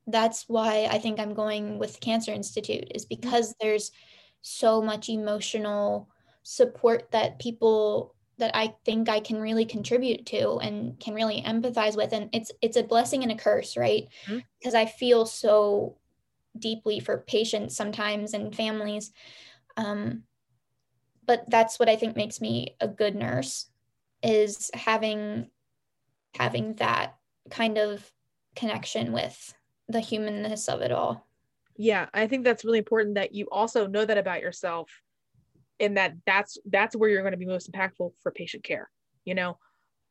that's why I think I'm going with Cancer Institute is because there's so much emotional support that people that I think I can really contribute to and can really empathize with and it's it's a blessing and a curse, right? Mhm. Because I feel so deeply for patients sometimes and families. Um, but that's what I think makes me a good nurse is having having that kind of connection with the humanness of it all. yeah i think that's really important that you also know that about yourself and that that's that's where you're going to be most impactful for patient care you know?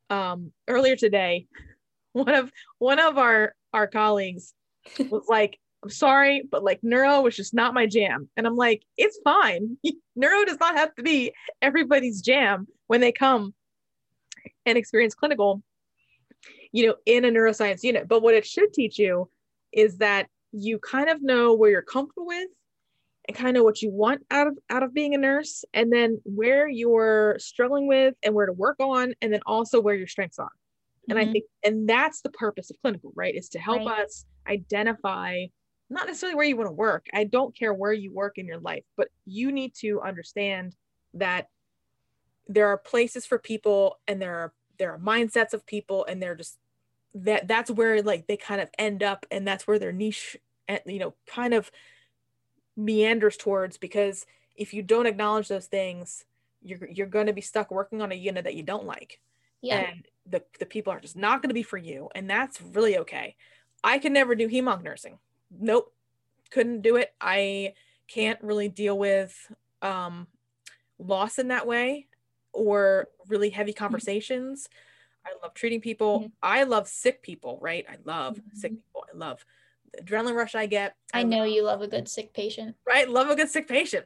Um earlier today *laughs* one of one of our our colleagues *laughs* was like i'm sorry but like neuro was just not my jam. And i'm like it's fine. *laughs* Neuro does not have to be everybody's jam when they come and experience clinical you know in a neuroscience unit. But what it should teach you is that you kind of know where you're comfortable with and kind of what you want out of out of being a nurse and then where you're struggling with and where to work on and then also where your strengths are and i Mhm. think and that's the purpose of clinical right is to help Right. us identify not necessarily where you want to work i don't care where you work in your life but you need to understand that there are places for people and there are there are mindsets of people and they're just that that's where like they kind of end up and that's where their niche and you know kind of meanders towards because if you don't acknowledge those things you're you're going to be stuck working on a unit that you don't like yeah. and the the people are just not going to be for you and that's really okay i could never do hemonc nursing nope couldn't do it i can't really deal with um loss in that way or really heavy conversations I love treating people. Mhm. I love sick people, right? I love sick Mhm. people. I love the adrenaline rush I get. I know you love a good sick patient. *laughs* Right? Love a good sick patient.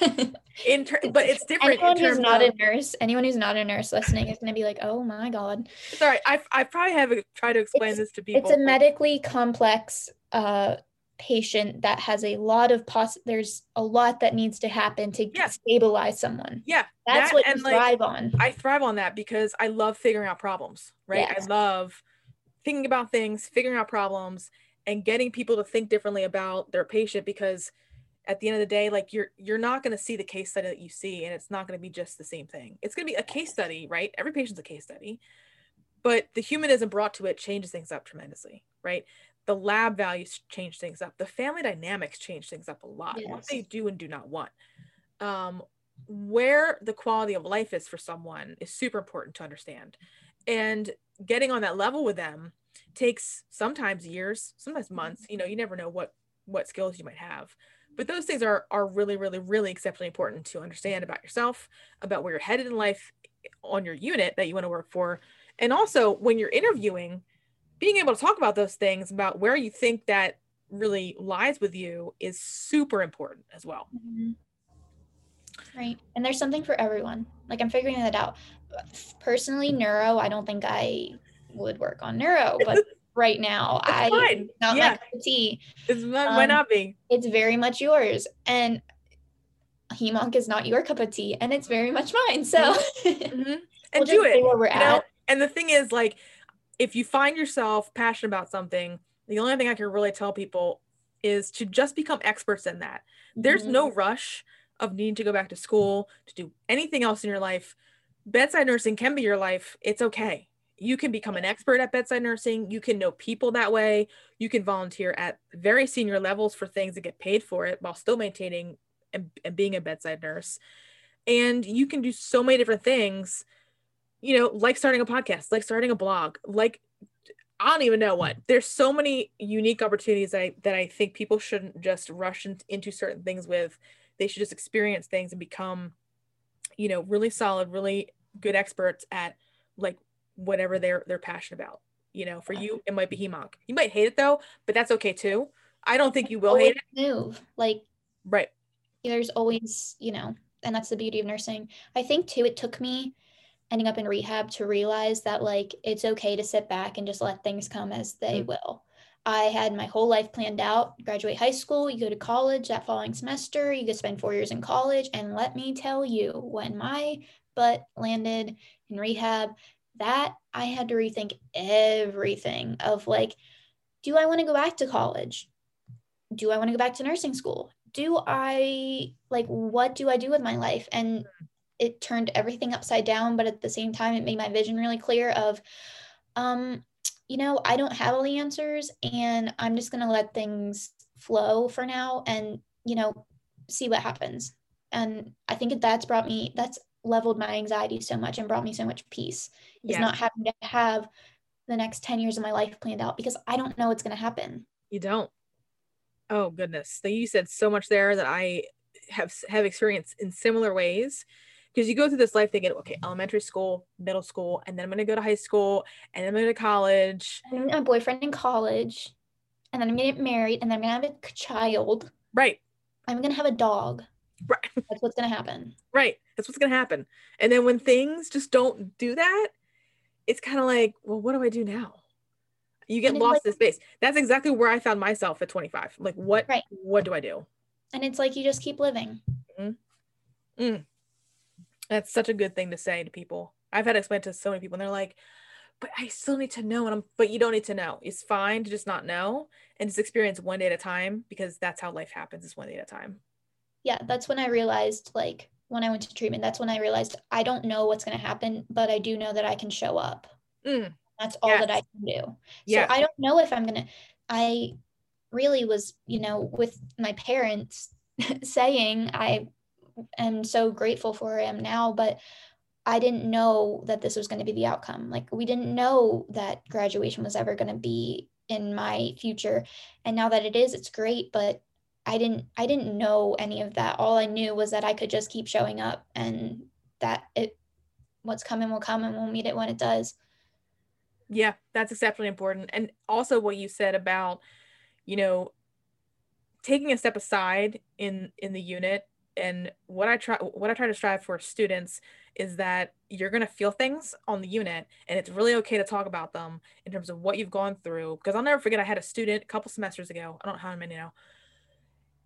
*laughs* In ter- but it's different. anyone who's not of, a nurse, anyone who's not a nurse listening is going to be like, "Oh my god." sorry, I I probably have tried to explain It's- this to people. It's a medically complex uh patient that has a lot of poss there's a lot that needs to happen to Yeah. stabilize someone. yeah, That's that what you like, thrive on. I thrive on that because I love figuring out problems, right? Yes. I love thinking about things, figuring out problems, and getting people to think differently about their patient because at the end of the day, like you're you're not going to see the case study that you see, and it's not going to be just the same thing. It's going to be a case study, right? Every patient's a case study, but the humanism brought to it changes things up tremendously, right? The lab values change things up. The family dynamics change things up a lot. What they do and do not want. Um, where the quality of life is for someone is super important to understand. And getting on that level with them takes sometimes years, sometimes months. You know, you never know what what skills you might have. But those things are are really, really, really exceptionally important to understand about yourself, about where you're headed in life on your unit that you want to work for. And also when you're interviewing, being able to talk about those things about where you think that really lies with you is super important as well. Mhm. Right. And there's something for everyone. Like I'm figuring that out. Personally, neuro, I don't think I would work on neuro, *laughs* but right now That's I fine. not Yeah. my cup of tea. It's not, why Um, not be? It's very much yours. And HEMONC is not your cup of tea, and it's very much mine. So *laughs* Mhm. we'll And do it. where we're you know? at. And the thing is, like, if you find yourself passionate about something, the only thing I can really tell people is to just become experts in that. There's Mhm. no rush of needing to go back to school to do anything else in your life. Bedside nursing can be your life. It's okay. You can become an expert at bedside nursing. You can know people that way. You can volunteer at very senior levels for things and get paid for it while still maintaining and, and being a bedside nurse. And you can do so many different things, you know, like starting a podcast, like starting a blog, like I don't even know what. Mm. There's so many unique opportunities that I, that I think people shouldn't just rush in, into certain things with. They should just experience things and become, you know, really solid, really good experts at like whatever they're they're passionate about. You know, for you, it might be HEMONC. You might hate it though, but that's okay too. I don't think you will hate it. move. Like Right. there's always, you know, and that's the beauty of nursing. I think too, it took me ending up in rehab to realize that like it's okay to sit back and just let things come as they Mm. will. I had my whole life planned out. Graduate high school, you go to college that following semester, you could spend four years in college. And let me tell you, when my butt landed in rehab, that I had to rethink everything of like, do I want to go back to college? Do I want to go back to nursing school? Do I like what do I do with my life? And it turned everything upside down, but at the same time, it made my vision really clear of, um, you know, I don't have all the answers and I'm just gonna let things flow for now and, you know, see what happens. And I think that's brought me, that's leveled my anxiety so much and brought me so much peace is not having to have the next 10 years of my life planned out because I don't know what's going to happen. You don't. Oh goodness. So you said so much there that I have have experienced in similar ways. Because you go through this life thinking, okay, elementary school, middle school, and then I'm gonna go to high school, and then I'm gonna go to college. I'm gonna a boyfriend in college, and then I'm gonna get married, and then I'm gonna have a child. Right. I'm gonna have a dog. Right. *laughs* That's what's gonna happen. Right. That's what's gonna happen. And then when things just don't do that, it's kind of like, well, what do I do now? You get lost like- in space. That's exactly where I found myself at 25. Like, what Right. what do I do? And it's like you just keep living. Hmm. That's such a good thing to say to people. I've had to explain to so many people, and they're like, "But I still need to know." And I'm, "But you don't need to know. It's fine to just not know and just experience one day at a time because that's how life happens. Is one day at a time." Yeah, that's when I realized, like, when I went to treatment, that's when I realized I don't know what's gonna happen, but I do know that I can show up. Mm, That's all that I can do. yeah. So I don't know if I'm gonna. I really was, you know, with my parents *laughs* saying I am so grateful for him now, but I didn't know that this was going to be the outcome. Like we didn't know that graduation was ever going to be in my future, and now that it is, it's great. But I didn't. I didn't know any of that. All I knew was that I could just keep showing up, and that it, what's coming will come, and we'll meet it when it does. Yeah, that's exceptionally important. And also what you said about, you know, taking a step aside in in the unit and what I try what I try to strive for students is that you're going to feel things on the unit and it's really okay to talk about them in terms of what you've gone through because I'll never forget I had a student a couple semesters ago I don't know how many now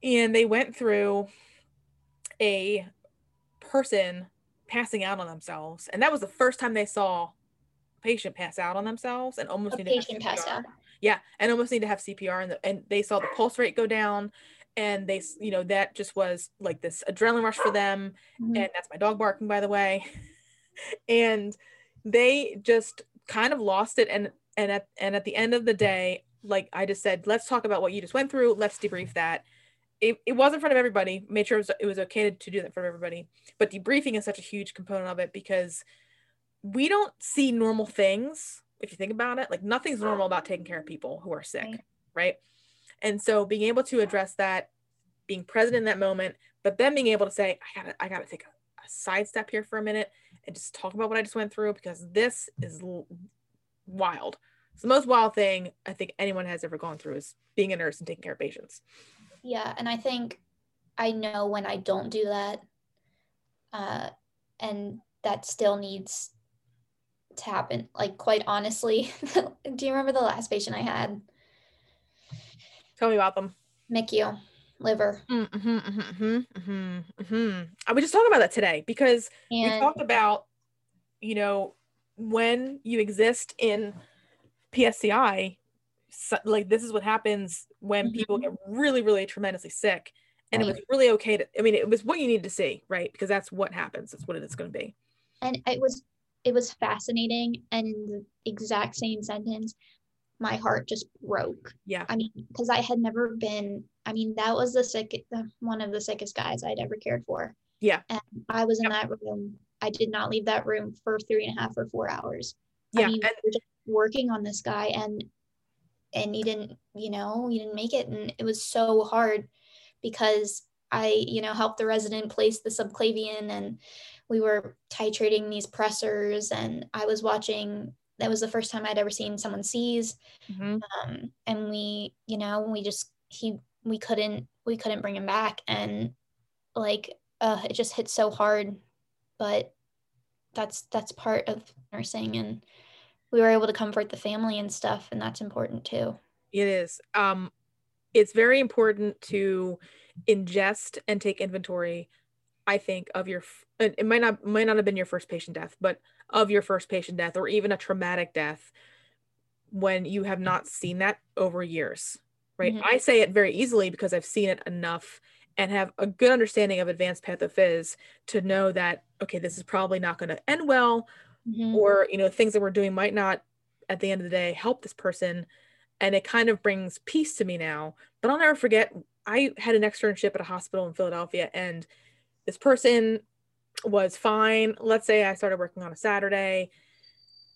and they went through a person passing out on themselves and that was the first time they saw a patient pass out on themselves and almost A need to have patient CPR. out. yeah and almost need to have CPR and, the, and they saw the pulse rate go down and they you know that just was like this adrenaline rush for them Mhm. and that's my dog barking by the way *laughs* and they just kind of lost it and and at and at the end of the day like i just said let's talk about what you just went through let's debrief that it, it was in front of everybody. Made sure it was, it was okay to, to do that in front of everybody. But debriefing is such a huge component of it because we don't see normal things if you think about it. Like nothing's normal about taking care of people who are sick Right. right? And so being able to address that being present in that moment but then being able to say i gotta i gotta take a, a sidestep here for a minute and just talk about what i just went through because this is l- wild. It's the most wild thing i think anyone has ever gone through is being a nurse and taking care of patients Yeah, and I think I know when I don't do that, uh, and that still needs to happen. Like quite honestly, *laughs* do you remember the last patient I had? tell me about them MICU, liver, mm-hmm, mm-hmm, mm-hmm, mm-hmm. i was just talking about that today because we and talked about you know when you exist in psci so, like this is what happens when people mm-hmm. get really really tremendously sick and it was really okay to i mean it was what you need to see right because that's what happens that's what it is going to be and it was it was fascinating. And in the exact same sentence, my heart just broke. yeah I mean, because I had never been. I mean, that was the sick, one of the sickest guys I'd ever cared for. Yeah. And I was in that room. I did not leave that room for three and a half or four hours. yeah I mean, and we were just working on this guy, and and he didn't, you know, he didn't make it, and it was so hard because I, you know, helped the resident place the subclavian, and we were titrating these pressors, and I was watching. That was the first time I'd ever seen someone seize mhm. um, and we you know we just he we couldn't we couldn't bring him back and like uh, it just hit so hard but that's that's part of nursing and we were able to comfort the family and stuff and that's important too It is. Um, it's very important to ingest and take inventory. I think of your. It might not might not have been your first patient death, but of your first patient death, or even a traumatic death, when you have not seen that over years, right? Mhm. I say it very easily because I've seen it enough and have a good understanding of advanced pathophys to know that okay, this is probably not going to end well, Mhm. or you know things that we're doing might not at the end of the day help this person and it kind of brings peace to me now. But i'll never forget i had an externship at a hospital in philadelphia and this person was fine. Let's say i started working on a saturday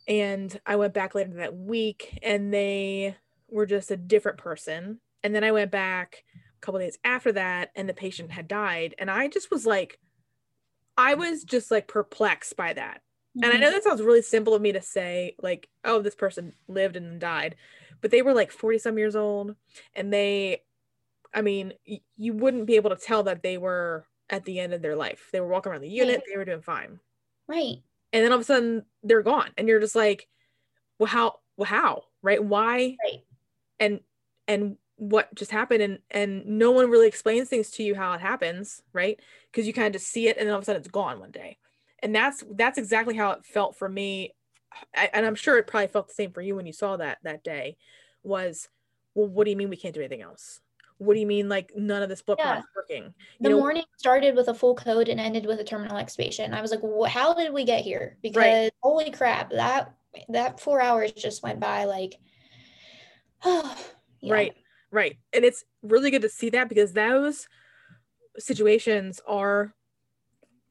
and i went back later that week and they were just a different person. And then i went back a couple days after that and the patient had died. And i just was like i was just like perplexed by that and I Mhm. know that sounds really simple of me to say, like, oh, this person lived and died, but they were like 40 some years old. And they, I mean, y- you wouldn't be able to tell that they were at the end of their life. They were walking around the unit, they were doing fine. right And then all of a sudden they're gone. And you're just like, well, how, well, how, right? Why? right And, and, what just happened and and no one really explains things to you how it happens right because you kind of just see it and then all of a sudden it's gone one day and that's that's exactly how it felt for me. And i'm sure it probably felt the same for you when you saw that that day was well what do you mean we can't do anything else? What do you mean like none of this blood Yeah. is working? The know morning started with a full code and ended with a terminal extubation i was like "Wha- how did we get here? Because holy crap that that four hours just went by like *sighs* yeah. right right. And it's really good to see that because those situations are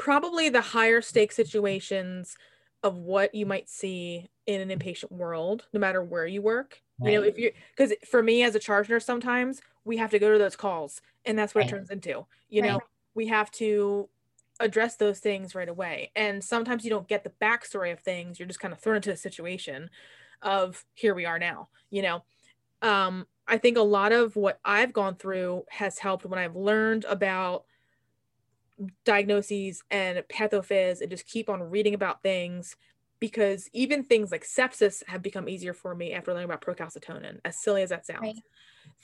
probably the higher stake situations of what you might see in an inpatient world no matter where you work. You know if you because for me as a charge nurse sometimes we have to go to those calls and that's what Right. it turns into. You know we have to address those things right away. And sometimes you don't get the backstory of things you're just kind of thrown into a situation of here we are now you know? Um i think a lot of what i've gone through has helped when i've learned about diagnoses and pathophys and just keep on reading about things because even things like sepsis have become easier for me after learning about procalcitonin as silly as that sounds right.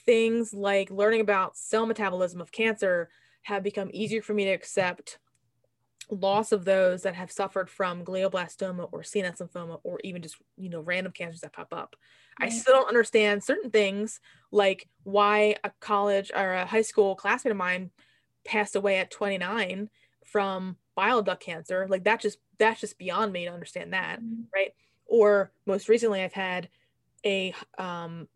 things like learning about cell metabolism of cancer have become easier for me to accept loss of those that have suffered from glioblastoma or CNS lymphoma or even just you know random cancers that pop up. Right. I still don't understand certain things like why a college or a high school classmate of mine passed away at 29 from bile duct cancer. Like that just that's just beyond me to understand that, mm-hmm. right? Or most recently I've had a um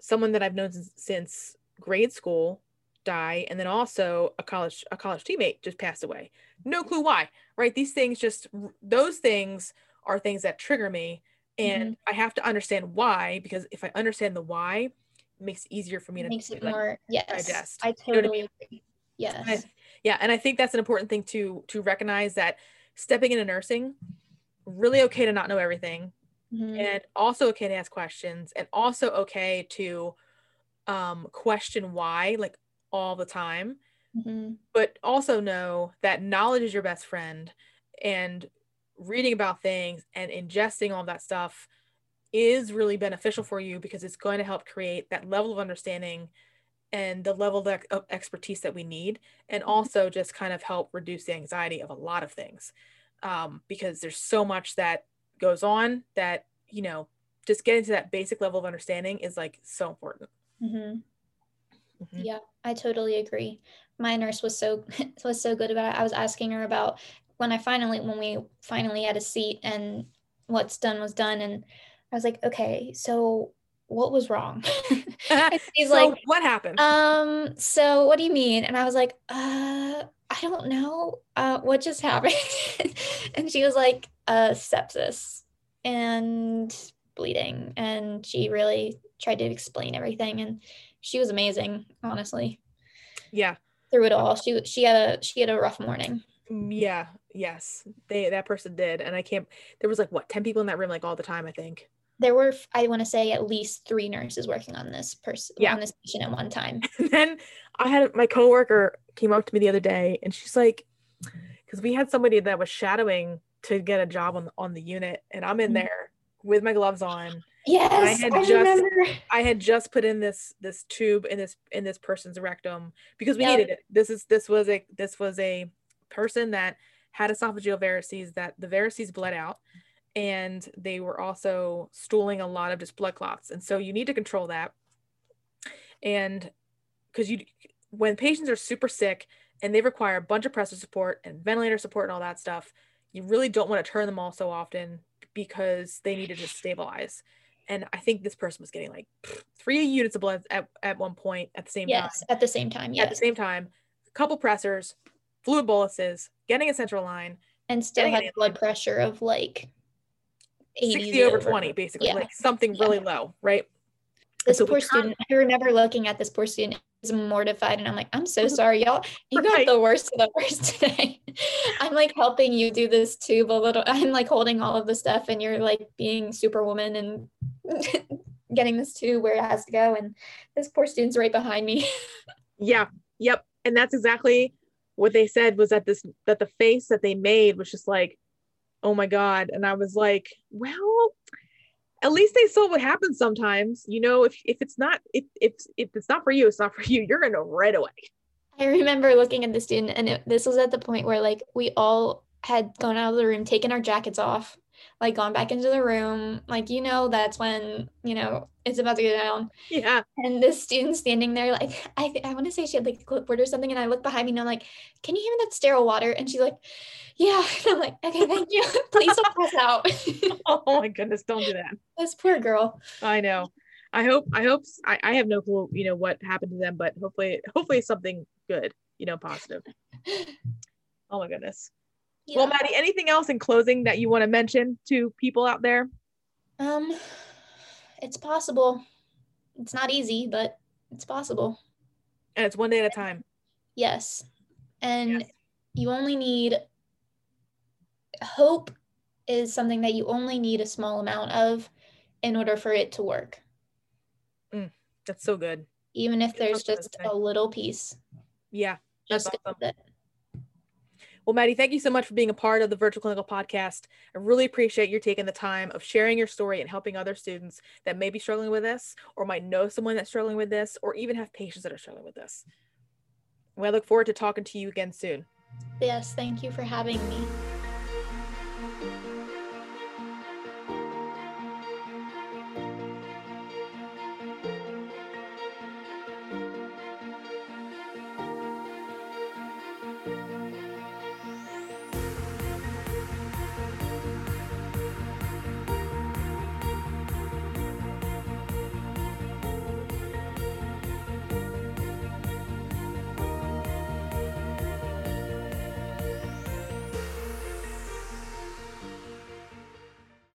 someone that I've known since, since grade school die and then also a college a college teammate just passed away no clue why right these things just those things are things that trigger me and mm-hmm. i have to understand why because if i understand the why it makes it easier for me to makes it like, more yes digest i totally you know I mean? agree yes yeah and i think that's an important thing to to recognize that stepping into nursing really okay to not know everything mm-hmm. and also okay to ask questions and also okay to um question why like all the time. Mm-hmm. But also know that knowledge is your best friend and reading about things and ingesting all that stuff is really beneficial for you because it's going to help create that level of understanding and the level of expertise that we need and mm-hmm. also just kind of help reduce the anxiety of a lot of things um, because there's so much that goes on that you know just getting to that basic level of understanding is like so important mm-hmm. Mm-hmm. Yeah, I totally agree. My nurse was so *laughs* was so good about it. I was asking her about when I finally when we finally had a seat and what's done was done and I was like, "Okay, so what was wrong?" *laughs* *laughs* He's so like, "What happened?" Um, so what do you mean? And I was like, "Uh, I don't know. Uh, what just *laughs* happened?" and she was like, "Uh, sepsis and bleeding." And she really tried to explain everything and she was amazing, honestly. Yeah. Through it all. She she had a she had a rough morning. Mm, yeah, yes. They that person did. And I can't there was like what, 10 people in that room like all the time, I think. There were I want to say at least three nurses working on this person yeah. on this patient at one time. *laughs* And then I had my coworker came up to me the other day and she's like, because we had somebody that was shadowing to get a job on on the unit and I'm in mm-hmm. there with my gloves on Yes, I had I just remember. I had just put in this this tube in this in this person's rectum because we yep. needed it. This is this was a this was a person that had esophageal varices that the varices bled out and they were also stooling a lot of just blood clots. And so you need to control that. And because you when patients are super sick and they require a bunch of pressor support and ventilator support and all that stuff, you really don't want to turn them all so often because they need to just stabilize and I think this person was getting like three units of blood at, at one point at the same yes, time. Yes, at the same time. Yes. At the same time, a couple pressors, fluid boluses, getting a central line, and still had blood pressure of like 60 over 20, basically, yeah. like something yeah. really low, right? This so poor student, I remember looking at this poor student is mortified and I'm like, I'm so mm-hmm. sorry, y'all. You right. got the worst of the *laughs* worst today. I'm like helping you do this too, but little I'm like holding all of the stuff and you're like being superwoman and *laughs* getting this to where it has to go. And this poor student's right behind me. *laughs* yeah. Yep. And that's exactly what they said was that this that the face that they made was just like, oh my God. And I was like, well, at least they saw what happens sometimes. You know, if if it's not if if if it's not for you, it's not for *laughs* you. You're gonna right away. I remember looking at the student, and it, this was at the point where like we all had gone out of the room, taken our jackets off, like gone back into the room. Like, you know, that's when, you know, it's about to go down. Yeah. And this student standing there, like, I, th- I want to say she had like a clipboard or something. And I look behind me and I'm like, can you hand me that sterile water? And she's like, yeah. *laughs* And I'm like, okay, thank you. *laughs* Please don't pass out. *laughs* oh my goodness. Don't do that. This poor girl. I know. I hope, I hope, I, I have no clue, you know, what happened to them, but hopefully, hopefully something good, you know, positive. Oh my goodness. Yeah. Well, Maddie, anything else in closing that you want to mention to people out there? Um, it's possible. It's not easy, but it's possible. And it's one day at a time. Yes. And yes. you only need hope is something that you only need a small amount of in order for it to work. That's so good. Even if there's just a little piece. Yeah. That's Just awesome. Well, Maddie, thank you so much for being a part of the Virtual Clinical Podcast. I really appreciate you taking the time of sharing your story and helping other students that may be struggling with this, or might know someone that's struggling with this, or even have patients that are struggling with this. Well, I look forward to talking to you again soon. Yes, thank you for having me.